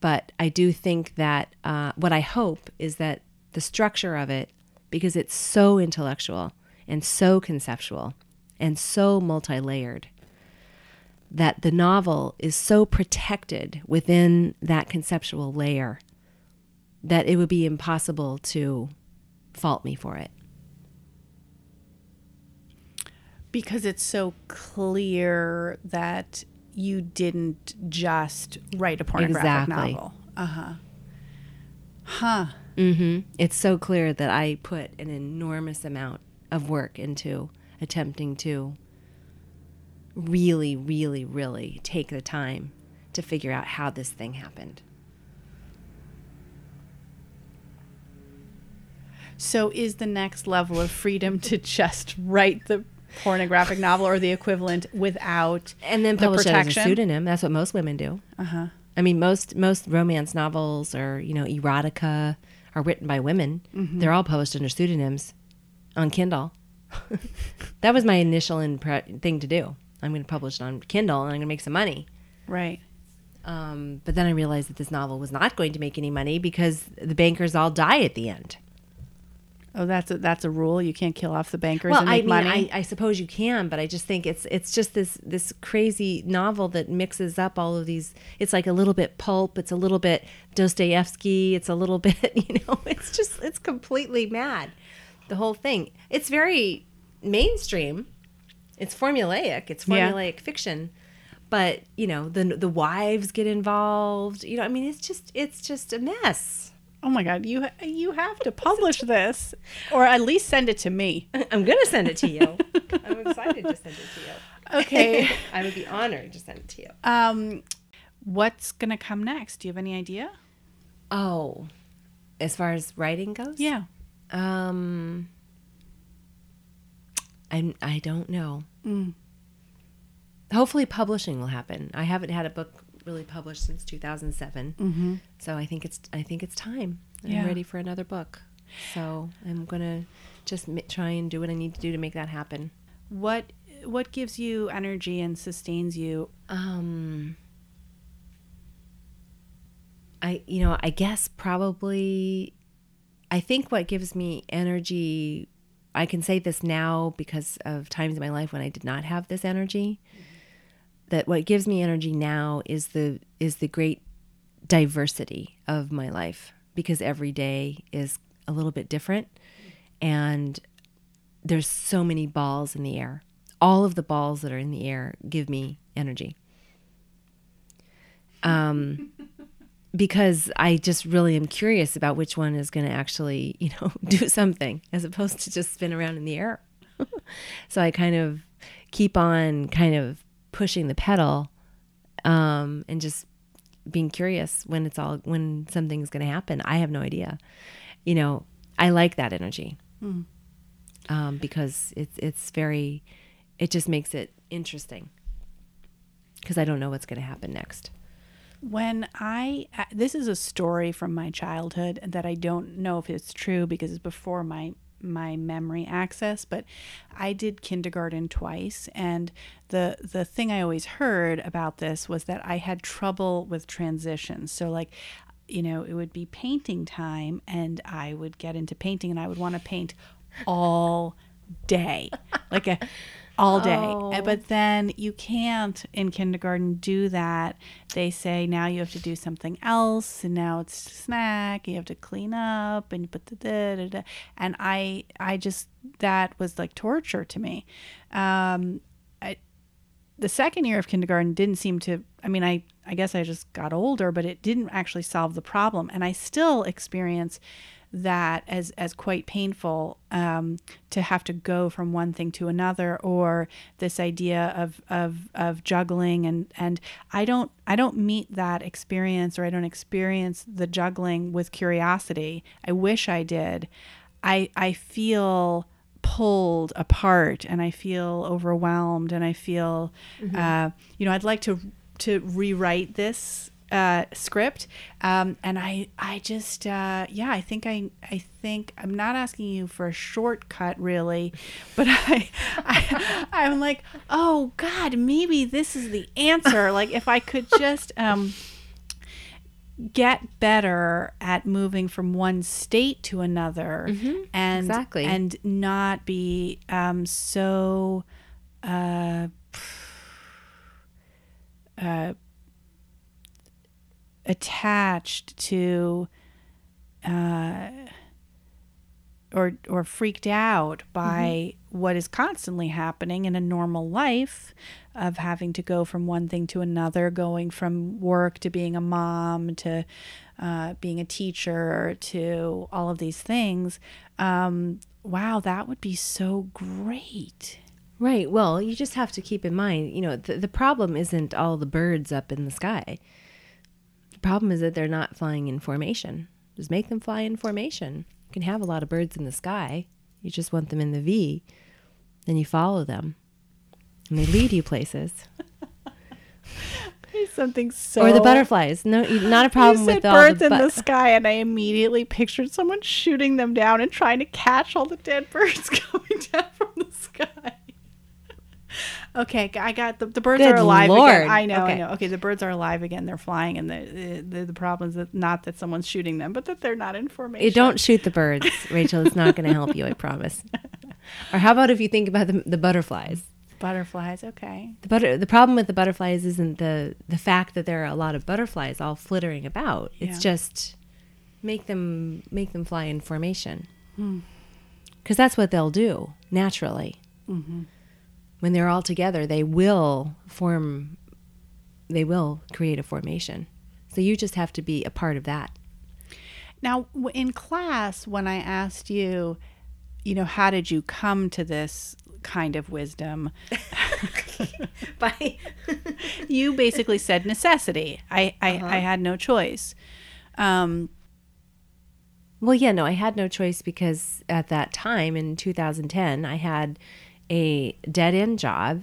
Speaker 2: But I do think that uh, what I hope is that the structure of it, because it's so intellectual and so conceptual and so multi layered, that the novel is so protected within that conceptual layer that it would be impossible to fault me for it.
Speaker 1: Because it's so clear that you didn't just write a pornographic
Speaker 2: Exactly.
Speaker 1: novel. Uh huh. Huh.
Speaker 2: Mm-hmm. It's so clear that I put an enormous amount of work into attempting to really, really, really take the time to figure out how this thing happened.
Speaker 1: So is the next level of freedom to just write the pornographic novel or the equivalent without
Speaker 2: And then
Speaker 1: the
Speaker 2: publish it as a pseudonym. That's what most women do.
Speaker 1: Uh huh.
Speaker 2: I mean, most most romance novels or you know erotica are written by women. They're all published under pseudonyms on Kindle. [laughs] that was my initial impre- thing to do. I'm going to publish it on Kindle and I'm going to make some money.
Speaker 1: Right.
Speaker 2: Um, but then I realized that this novel was not going to make any money because the bankers all die at the end.
Speaker 1: Oh, that's a, that's a rule. You can't kill off the bankers
Speaker 2: well,
Speaker 1: and
Speaker 2: I mean,
Speaker 1: money.
Speaker 2: I, I suppose you can, but I just think it's it's just this this crazy novel that mixes up all of these. It's like a little bit pulp, it's a little bit Dostoevsky, it's a little [laughs] bit, you know, it's just it's completely mad. The whole thing. It's very mainstream. It's formulaic. It's
Speaker 1: Yeah.
Speaker 2: formulaic fiction. But, you know, the the wives get involved. You know, I mean, it's just it's just a mess.
Speaker 1: oh my god, you you have to publish this, or at least send it to me. [laughs]
Speaker 2: I'm going to send it to you. [laughs] I'm excited to send it to you.
Speaker 1: Okay. [laughs]
Speaker 2: I would be honored to send it to you.
Speaker 1: um, what's gonna come next? Do you have any idea?
Speaker 2: Oh, as far as writing goes,
Speaker 1: Yeah.
Speaker 2: Um, I I don't know.
Speaker 1: Mm.
Speaker 2: Hopefully, publishing will happen. I haven't had a book really published since 2007,
Speaker 1: Mm-hmm.
Speaker 2: so I think it's I think it's time.
Speaker 1: Yeah.
Speaker 2: I'm ready for another book. So I'm gonna just m- try and do what I need to do to make that happen.
Speaker 1: What what gives you energy and sustains you?
Speaker 2: Um, I you know I guess probably I think what gives me energy I can say this now because of times in my life when I did not have this energy that what gives me energy now is the is the great diversity of my life because every day is a little bit different and there's so many balls in the air. All of the balls that are in the air give me energy. Um because I just really am curious about which one is going to actually, you know, [laughs] do something as opposed to just spin around in the air. [laughs] so I kind of keep on kind of pushing the pedal um, and just being curious when it's all when something's going to happen. I have no idea. You know, I like that energy um, because it's it's very it just makes it interesting because I don't know what's going to happen next.
Speaker 1: When I uh, this is a story from my childhood that I don't know if it's true because it's before my my memory access, but I did kindergarten twice and the the thing I always heard about this was that I had trouble with transitions. So like you know, it would be painting time and I would get into painting and I would want to paint all day. Like a all day.
Speaker 2: Oh.
Speaker 1: Uh, But then you can't in kindergarten do that. They say now you have to do something else and now it's snack, you have to clean up and you put the da, da, da. and I I just that was like torture to me. Um I the second year of kindergarten didn't seem to i mean i i guess i just got older but it didn't actually solve the problem and i still experience that as as quite painful um, to have to go from one thing to another or this idea of of of juggling and and i don't i don't meet that experience or i don't experience the juggling with curiosity. I wish i did. I i feel pulled apart and I feel overwhelmed and I feel uh, you know I'd like to to rewrite this uh, script, um, and I I just uh, yeah I think I I think I'm not asking you for a shortcut really, [laughs] but I, I I'm like oh God maybe this is the answer. like if I could just um, get better at moving from one state to another and
Speaker 2: exactly.
Speaker 1: and not be um, so uh, [sighs] uh, attached to uh, or or freaked out by what is constantly happening in a normal life of having to go from one thing to another, going from work to being a mom to uh, being a teacher to all of these things. Um, wow, that would be so great.
Speaker 2: Right. Well, you just have to keep in mind, you know, the, the problem isn't all the birds up in the sky. The problem is that they're not flying in formation. Just make them fly in formation. You can have a lot of birds in the sky. You just want them in the V. Then you follow them. And they lead you places.
Speaker 1: Something so
Speaker 2: or the butterflies. No, not a problem
Speaker 1: you
Speaker 2: with
Speaker 1: said
Speaker 2: all
Speaker 1: birds
Speaker 2: the
Speaker 1: in
Speaker 2: bu-
Speaker 1: the sky, and I immediately pictured someone shooting them down and trying to catch all the dead birds [laughs] coming down from the sky. Okay, I got the, the birds
Speaker 2: Good
Speaker 1: are alive
Speaker 2: Lord.
Speaker 1: again. I know, I
Speaker 2: Okay.
Speaker 1: know. Okay, the birds are alive again. They're flying, and the the, the problem is that not that someone's shooting them, but that they're not in formation.
Speaker 2: You don't shoot the birds, Rachel. It's not going to help you, I promise. [laughs] Or how about if you think about the, the butterflies?
Speaker 1: butterflies. Okay,
Speaker 2: The butter the problem with the butterflies isn't the the fact that there are a lot of butterflies all flittering about. It's just make them make them fly in formation.
Speaker 1: Hmm.
Speaker 2: Because that's what they'll do naturally.
Speaker 1: Mm-hmm.
Speaker 2: When they're all together, they will form. They will create a formation. So you just have to be a part of that.
Speaker 1: Now, in class, when I asked you, you know, how did you come to this kind of wisdom? [laughs] [laughs]
Speaker 2: By [laughs]
Speaker 1: you basically said necessity. I, I, I had no choice. Um,
Speaker 2: Well, yeah, no, I had no choice because at that time in 2010, I had a dead end job.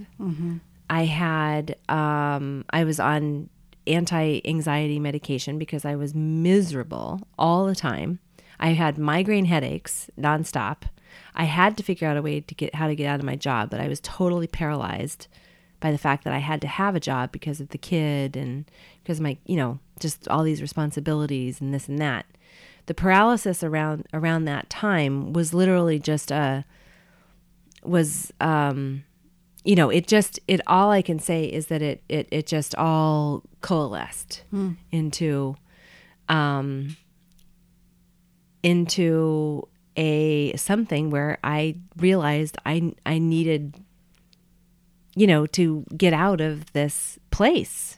Speaker 2: I had, um, I was on anti anxiety medication because I was miserable all the time. I had migraine headaches nonstop. I had to figure out a way to get how to get out of my job, but I was totally paralyzed by the fact that I had to have a job because of the kid and because of my, you know, just all these responsibilities and this and that. The paralysis around around that time was literally just a was um you know, it just it all I can say is that it it it just all coalesced into um into a something where I realized I I needed you know to get out of this place.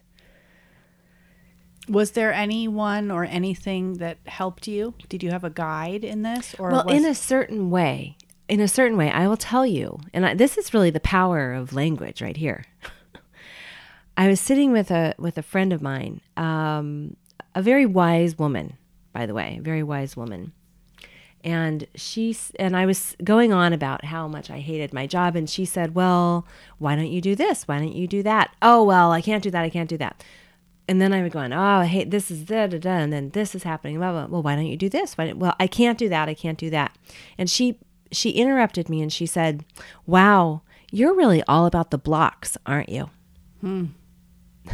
Speaker 1: was there anyone or anything that helped you? Did you have a guide in this, or
Speaker 2: well,
Speaker 1: was,
Speaker 2: in a certain way, in a certain way, I will tell you, and I, this is really the power of language right here. [laughs] I was sitting with a with a friend of mine, um, a very wise woman, by the way, very wise woman, and she and I was going on about how much I hated my job, and she said, "Well, why don't you do this? Why don't you do that? Oh, well, I can't do that. I can't do that." And then I would go on, oh, I hate this is da da da, and then this is happening. Blah, blah. Well, why don't you do this? Why well, I can't do that. I can't do that. And she she interrupted me and she said, "Wow, you're really all about the blocks, aren't you?" Hmm. [laughs]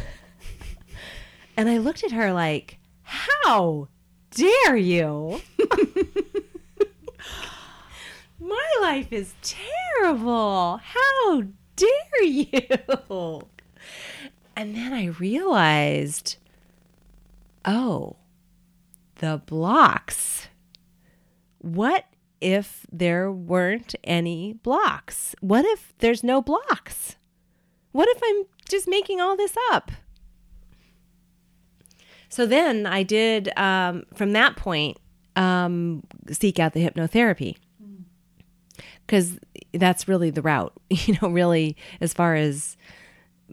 Speaker 2: and I looked at her like, "How dare you?" [laughs] My life is terrible. How dare you? And then I realized, oh, the blocks. What if there weren't any blocks? What if there's no blocks? What if I'm just making all this up? So then I did, um, from that point, um, seek out the hypnotherapy because that's really the route, [laughs] you know, really, as far as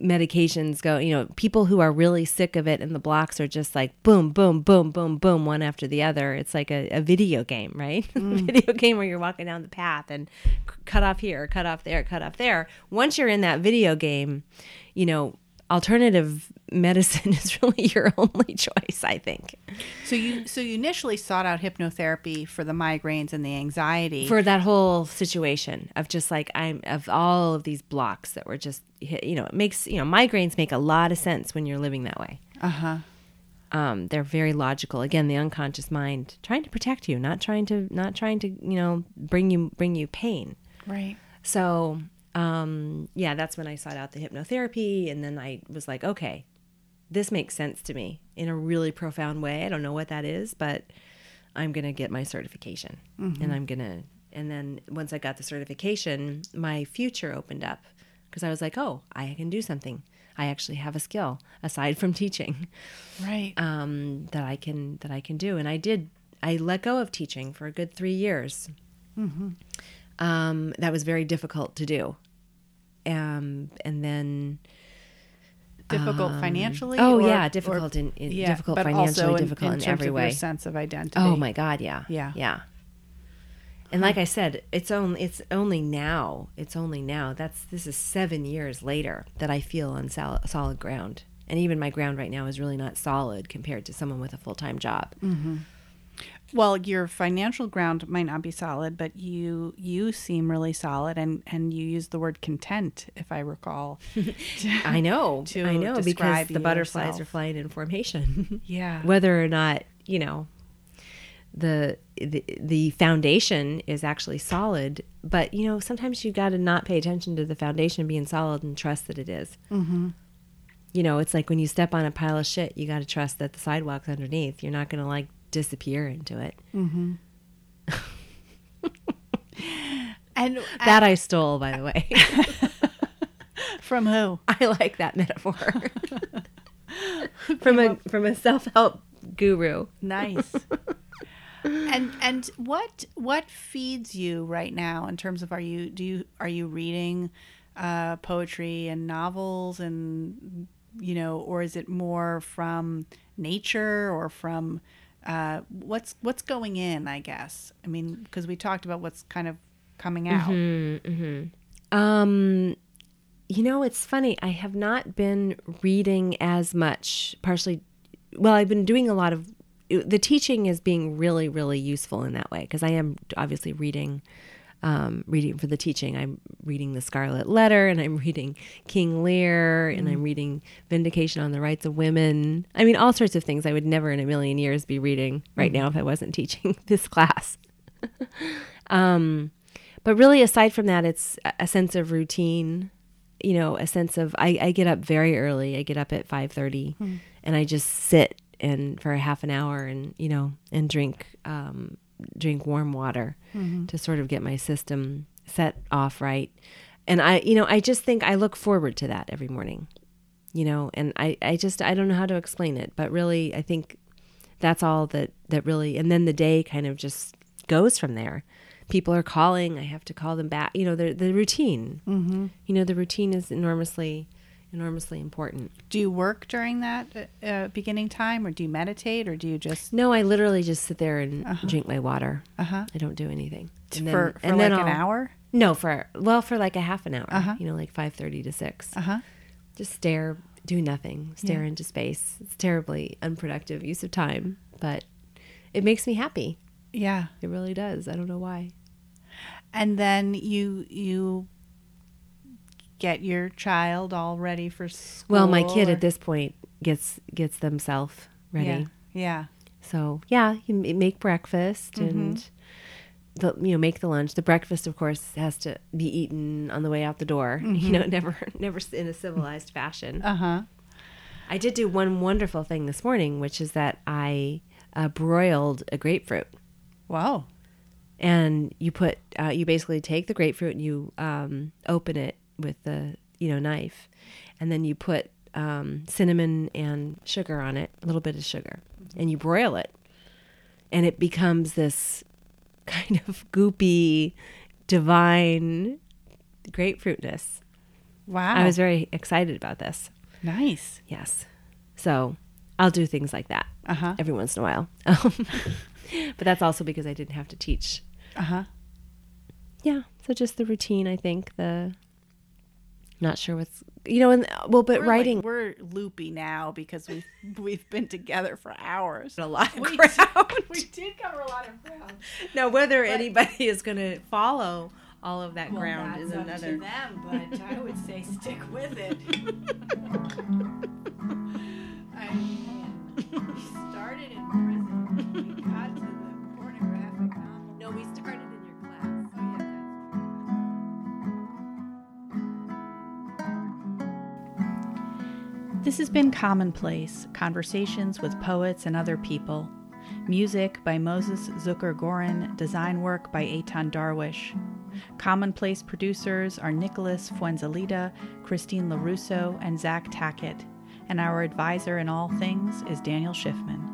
Speaker 2: medications go, you know, people who are really sick of it and the blocks are just like boom, boom, boom, boom, boom, one after the other. It's like a, a video game, right? [laughs] a mm. video game where you're walking down the path and cut off here, cut off there, cut off there. Once you're in that video game, you know, alternative medicine [laughs] is really your only choice, I think.
Speaker 1: So you so you initially sought out hypnotherapy for the migraines and the anxiety.
Speaker 2: For that whole situation of just like I'm of all of these blocks that were just hit, you know, it makes, you know, migraines make a lot of sense when you're living that way.
Speaker 1: uh-huh.
Speaker 2: Um, they're very logical. Again, the unconscious mind trying to protect you, not trying to not trying to, you know, bring you bring you pain.
Speaker 1: Right.
Speaker 2: So, um, yeah, that's when I sought out the hypnotherapy. And then I was like, okay, this makes sense to me in a really profound way. I don't know what that is, but I'm going to get my certification. And I'm going to, and then once I got the certification, my future opened up because I was like, oh, I can do something. I actually have a skill aside from [laughs] teaching
Speaker 1: Right.
Speaker 2: um, that I can that I can do, and I did. I let go of teaching for a good three years. Hmm. Um, that was very difficult to do, um, and then
Speaker 1: difficult um, financially.
Speaker 2: oh
Speaker 1: or-
Speaker 2: yeah,
Speaker 1: or-
Speaker 2: difficult in, in
Speaker 1: yeah,
Speaker 2: difficult
Speaker 1: but
Speaker 2: financially,
Speaker 1: also in,
Speaker 2: difficult in,
Speaker 1: terms
Speaker 2: every way.
Speaker 1: Sense of identity.
Speaker 2: Oh my god, yeah,
Speaker 1: Yeah.
Speaker 2: yeah. And like I said, it's only it's only now. It's only now. That's this is seven years later that I feel on sol- solid ground. And even my ground right now is really not solid compared to someone with a full time job. Mm-hmm.
Speaker 1: Well, your financial ground might not be solid, but you you seem really solid, and and you use the word content, if I recall. [laughs]
Speaker 2: I know. [laughs]
Speaker 1: to
Speaker 2: I know because the butterflies
Speaker 1: yourself.
Speaker 2: are flying in formation. [laughs]
Speaker 1: Yeah.
Speaker 2: Whether or not, you know, the, the the foundation is actually solid, but you know, sometimes you got to not pay attention to the foundation being solid and trust that it is. Mm-hmm. You know, it's like when you step on a pile of shit, you got to trust that the sidewalk's underneath. You're not going to like disappear into it. [laughs]
Speaker 1: And
Speaker 2: That I stole, by the way. [laughs]
Speaker 1: from who? [laughs]
Speaker 2: I like that metaphor from a from a self help guru.
Speaker 1: Nice. and and what what feeds you right now in terms of are you do you are you reading uh, poetry and novels and you know or is it more from nature or from uh, what's what's going in I guess I mean because we talked about what's kind of coming out
Speaker 2: Um, you know, it's funny. I have not been reading as much. Partially, well, I've been doing a lot of the teaching is being really, really useful in that way because I am obviously reading, um, reading for the teaching. I'm reading the Scarlet Letter and I'm reading King Lear and I'm reading Vindication on the Rights of Women. I mean, all sorts of things I would never in a million years be reading right now if I wasn't [laughs] teaching this class. [laughs] Um, but really aside from that it's a- sense of routine you know a sense of i, I get up very early i get up at 5.30 and i just sit and for a half an hour and you know and drink um, drink warm water to sort of get my system set off right. And i you know i just think i look forward to that every morning you know and i i just i don't know how to explain it but really i think that's all that that really and then the day kind of just goes from there. People are calling i have to call them back you know the the routine. Mm-hmm. you know the routine is enormously enormously important.
Speaker 1: Do you work during that uh, beginning time or do you meditate or do you just
Speaker 2: no i literally just sit there and drink my water.
Speaker 1: Uh-huh.
Speaker 2: I don't do anything. And then-
Speaker 1: for, for
Speaker 2: and
Speaker 1: like
Speaker 2: then
Speaker 1: an hour?
Speaker 2: No for well for like a half an hour
Speaker 1: Uh-huh.
Speaker 2: you know like 5.30 to 6
Speaker 1: uh-huh.
Speaker 2: Just stare do nothing stare
Speaker 1: Yeah.
Speaker 2: into space. It's terribly unproductive use of time but it makes me happy.
Speaker 1: Yeah.
Speaker 2: It really does. I don't know why.
Speaker 1: And then you you get your child all ready for school.
Speaker 2: well my kid
Speaker 1: or-
Speaker 2: at this point gets gets themselves ready
Speaker 1: Yeah. Yeah.
Speaker 2: So yeah, you make breakfast
Speaker 1: Mm-hmm.
Speaker 2: and the you know make the lunch. The breakfast, of course, has to be eaten on the way out the door. [laughs] You know, never never in a civilized fashion.
Speaker 1: Uh huh.
Speaker 2: I did do one wonderful thing this morning, which is that I uh, broiled a grapefruit.
Speaker 1: Wow.
Speaker 2: and you put uh, you basically take the grapefruit and you um, open it with the you know knife. And then you put um, cinnamon and sugar on it a little bit of sugar and you broil it. And it becomes this [laughs] kind of goopy divine grapefruitness.
Speaker 1: Wow.
Speaker 2: i was very excited about this.
Speaker 1: Nice.
Speaker 2: yes. So i'll do things like that
Speaker 1: Uh huh.
Speaker 2: every once in a while. Um, [laughs] but that's also because i didn't have to teach.
Speaker 1: Uh huh.
Speaker 2: yeah. So just the routine i think the not sure what's you know, and uh, well, but
Speaker 3: we're
Speaker 2: writing
Speaker 3: like, we're loopy now because we've [laughs] we've been together for hours.
Speaker 2: a lot of
Speaker 3: We
Speaker 2: ground.
Speaker 3: did, [laughs] we did cover a lot of ground.
Speaker 2: now, whether anybody is going to follow all of that ground is
Speaker 3: that's up to
Speaker 2: another.
Speaker 3: them, but I would say stick with it. [laughs] I mean, we started in prison.
Speaker 1: This has been Commonplace Conversations with Poets and Other People. Music by Moses Zucker Gorin, design work by Eitan Darwish. Commonplace producers are Nicholas Fuenzalida, Christine LaRusso, and Zach Tackett, and our advisor in all things is Daniel Schiffman.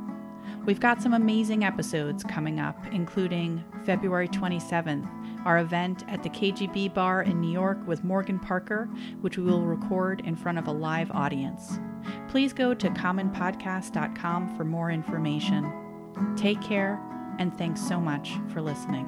Speaker 1: We've got some amazing episodes coming up, including February 27th, our event at the KGB Bar in New York with Morgan Parker, which we will record in front of a live audience. Please go to commonpodcast.com for more information. Take care, and thanks so much for listening.